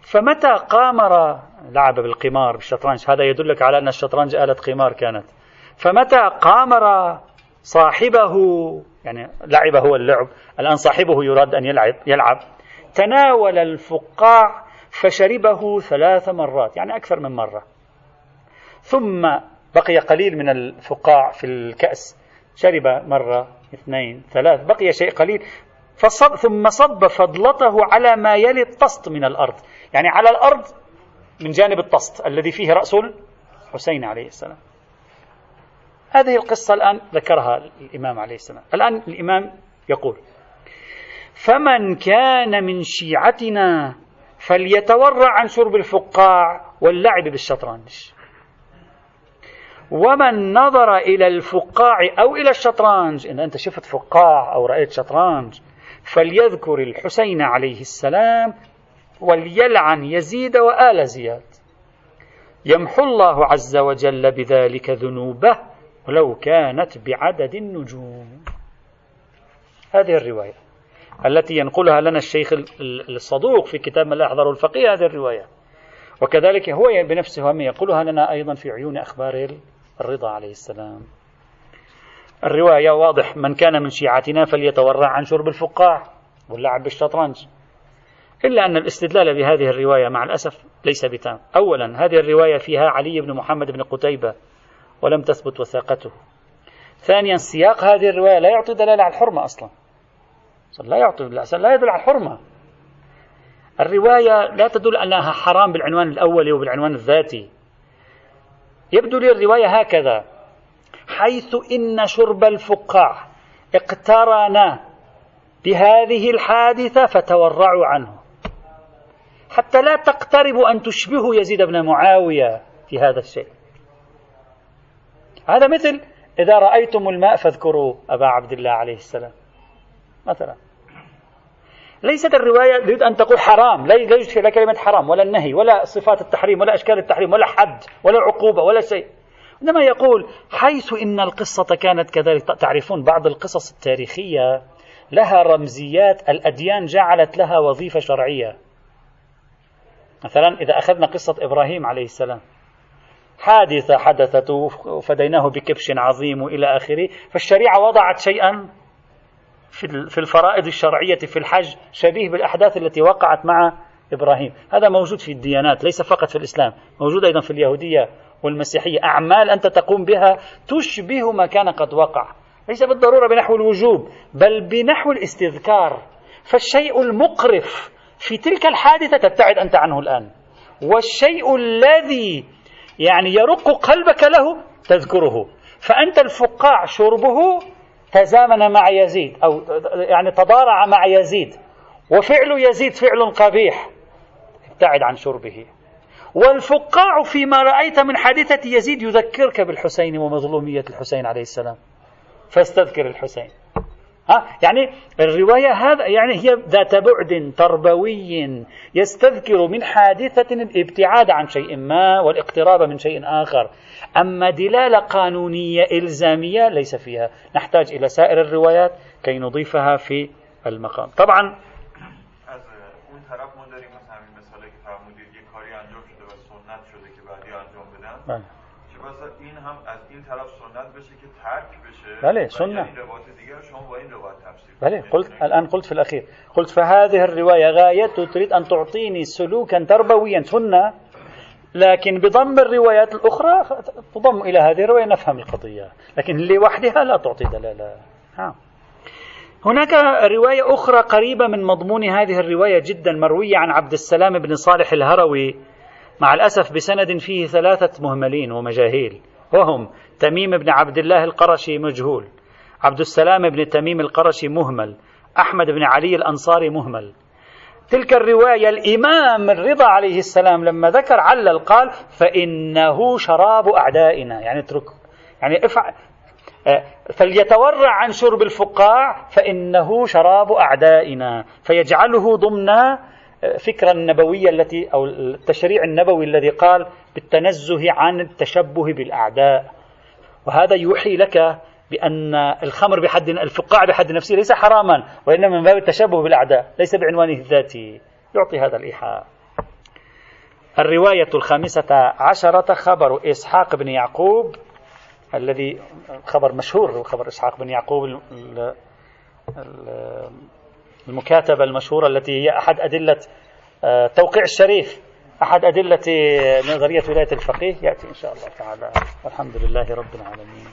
فمتى قامر لعب بالقمار بالشطرنج؟ هذا يدلك على أن الشطرنج آلة قمار كانت. فمتى قامر صاحبه يعني لعب هو اللعب الآن صاحبه يراد أن يلعب يلعب. تناول الفقاع فشربه ثلاث مرات يعني أكثر من مرة. ثم بقي قليل من الفقاع في الكأس. شرب مرة اثنين ثلاث بقي شيء قليل. فصب ثم صب فضلته على ما يلي الطست من الأرض. يعني على الأرض من جانب الطست الذي فيه رأس الحسين عليه السلام. هذه القصة الآن ذكرها الإمام عليه السلام. الآن الإمام يقول فمن كان من شيعتنا فليتورع عن شرب الفقاع واللعب بالشطرنج. ومن نظر إلى الفقاع أو إلى الشطرنج إن أنت شفت فقاع أو رأيت شطرنج فليذكر الحسين عليه السلام وليلعن يزيد وآل زياد. يمحو الله عز وجل بذلك ذنوبه ولو كانت بعدد النجوم. هذه الرواية التي ينقلها لنا الشيخ الصدوق في كتاب من لا يحضر الفقيه هذه الرواية. وكذلك هو بنفسه يقولها لنا أيضا في عيون أخبار الرضا عليه السلام. الرواية واضح من كان من شيعتنا فليتورع عن شرب الفقاع واللعب بالشطرنج. إلا أن الاستدلال بهذه الرواية مع الأسف ليس بتام. أولا هذه الرواية فيها علي بن محمد بن قتيبة ولم تثبت وثاقته. ثانيا سياق هذه الرواية لا يعطي دلالة على الحرمة أصلا. لا يعطي لا يدل على الحرمة. الرواية لا تدل أنها حرام بالعنوان الأولي وبالعنوان الذاتي. يبدو لي الرواية هكذا. حيث إن شرب الفقاع اقترن بهذه الحادثة فتورعوا عنه. حتى لا تقتربوا أن تشبهوا يزيد بن معاوية في هذا الشيء. هذا مثل إذا رأيتم الماء فاذكروا أبا عبد الله عليه السلام. مثلا. ليست الرواية تريد أن تقول حرام لا يوجد لا كلمة حرام ولا النهي ولا صفات التحريم ولا أشكال التحريم ولا حد ولا عقوبة ولا شيء. إنما يقول حيث إن القصة كانت كذلك تعرفون بعض القصص التاريخية لها رمزيات الأديان جعلت لها وظيفة شرعية. مثلا إذا أخذنا قصة إبراهيم عليه السلام. حادثة حدثت وفديناه بكبش عظيم إلى آخره فالشريعة وضعت شيئا في الفرائض الشرعية في الحج شبيه بالأحداث التي وقعت مع إبراهيم. هذا موجود في الديانات ليس فقط في الإسلام موجود أيضا في اليهودية والمسيحية. أعمال أنت تقوم بها تشبه ما كان قد وقع. ليس بالضرورة بنحو الوجوب بل بنحو الاستذكار. فالشيء المقرف في تلك الحادثة تبتعد أنت عنه الآن. والشيء الذي يعني يرق قلبك له تذكره. فأنت الفقاع شربه تزامن مع يزيد أو يعني تضارع مع يزيد. وفعل يزيد فعل قبيح. ابتعد عن شربه. والفقاع فيما رأيت من حادثة يزيد يذكرك بالحسين ومظلومية الحسين عليه السلام. فاستذكر الحسين. ها؟ يعني الرواية هذا يعني هي ذات بعد تربوي يستذكر من حادثة الابتعاد عن شيء ما والاقتراب من شيء آخر. أما دلالة قانونية إلزامية ليس فيها. نحتاج إلى سائر الروايات كي نضيفها في المقام. طبعا این هم از این طرف سنت بشه که ترک بشه بله سنة بله قلت الآن قلت في الأخير. قلت فهذه الرواية غايته تريد أن تعطيني سلوكا تربويا سنة لكن بضم الروايات الأخرى تضم إلى هذه الرواية نفهم القضية. لكن لوحدها لا تعطي دلالة. ها. هناك رواية أخرى قريبة من مضمون هذه الرواية جدا مروية عن عبد السلام بن صالح الهروي. مع الأسف بسند فيه ثلاثة مهملين ومجاهيل وهم تميم بن عبد الله القرشي مجهول عبد السلام بن تميم القرشي مهمل أحمد بن علي الأنصاري مهمل. تلك الرواية الإمام الرضا عليه السلام لما ذكر علل قال فإنه شراب أعدائنا. يعني اترك يعني افعل آه، فليتورع عن شرب الفقاع فإنه شراب أعدائنا. فيجعله ضمن الفكرة النبوية التي أو التشريع النبوي الذي قال بالتنزه عن التشبه بالأعداء. وهذا يوحي لك بأن الخمر بحد الفقاع بحد نفسه ليس حراما وإنما من باب التشبه بالأعداء ليس بعنوانه الذاتي. يعطي هذا الإيحاء. الرواية الخامسة عشرة خبر إسحاق بن يعقوب الذي خبر مشهور خبر إسحاق بن يعقوب المكاتبة المشهورة التي هي أحد أدلة آه، توقيع الشريف أحد أدلة نظرية ولاية الفقيه. يأتي إن شاء الله تعالى. والحمد لله رب العالمين.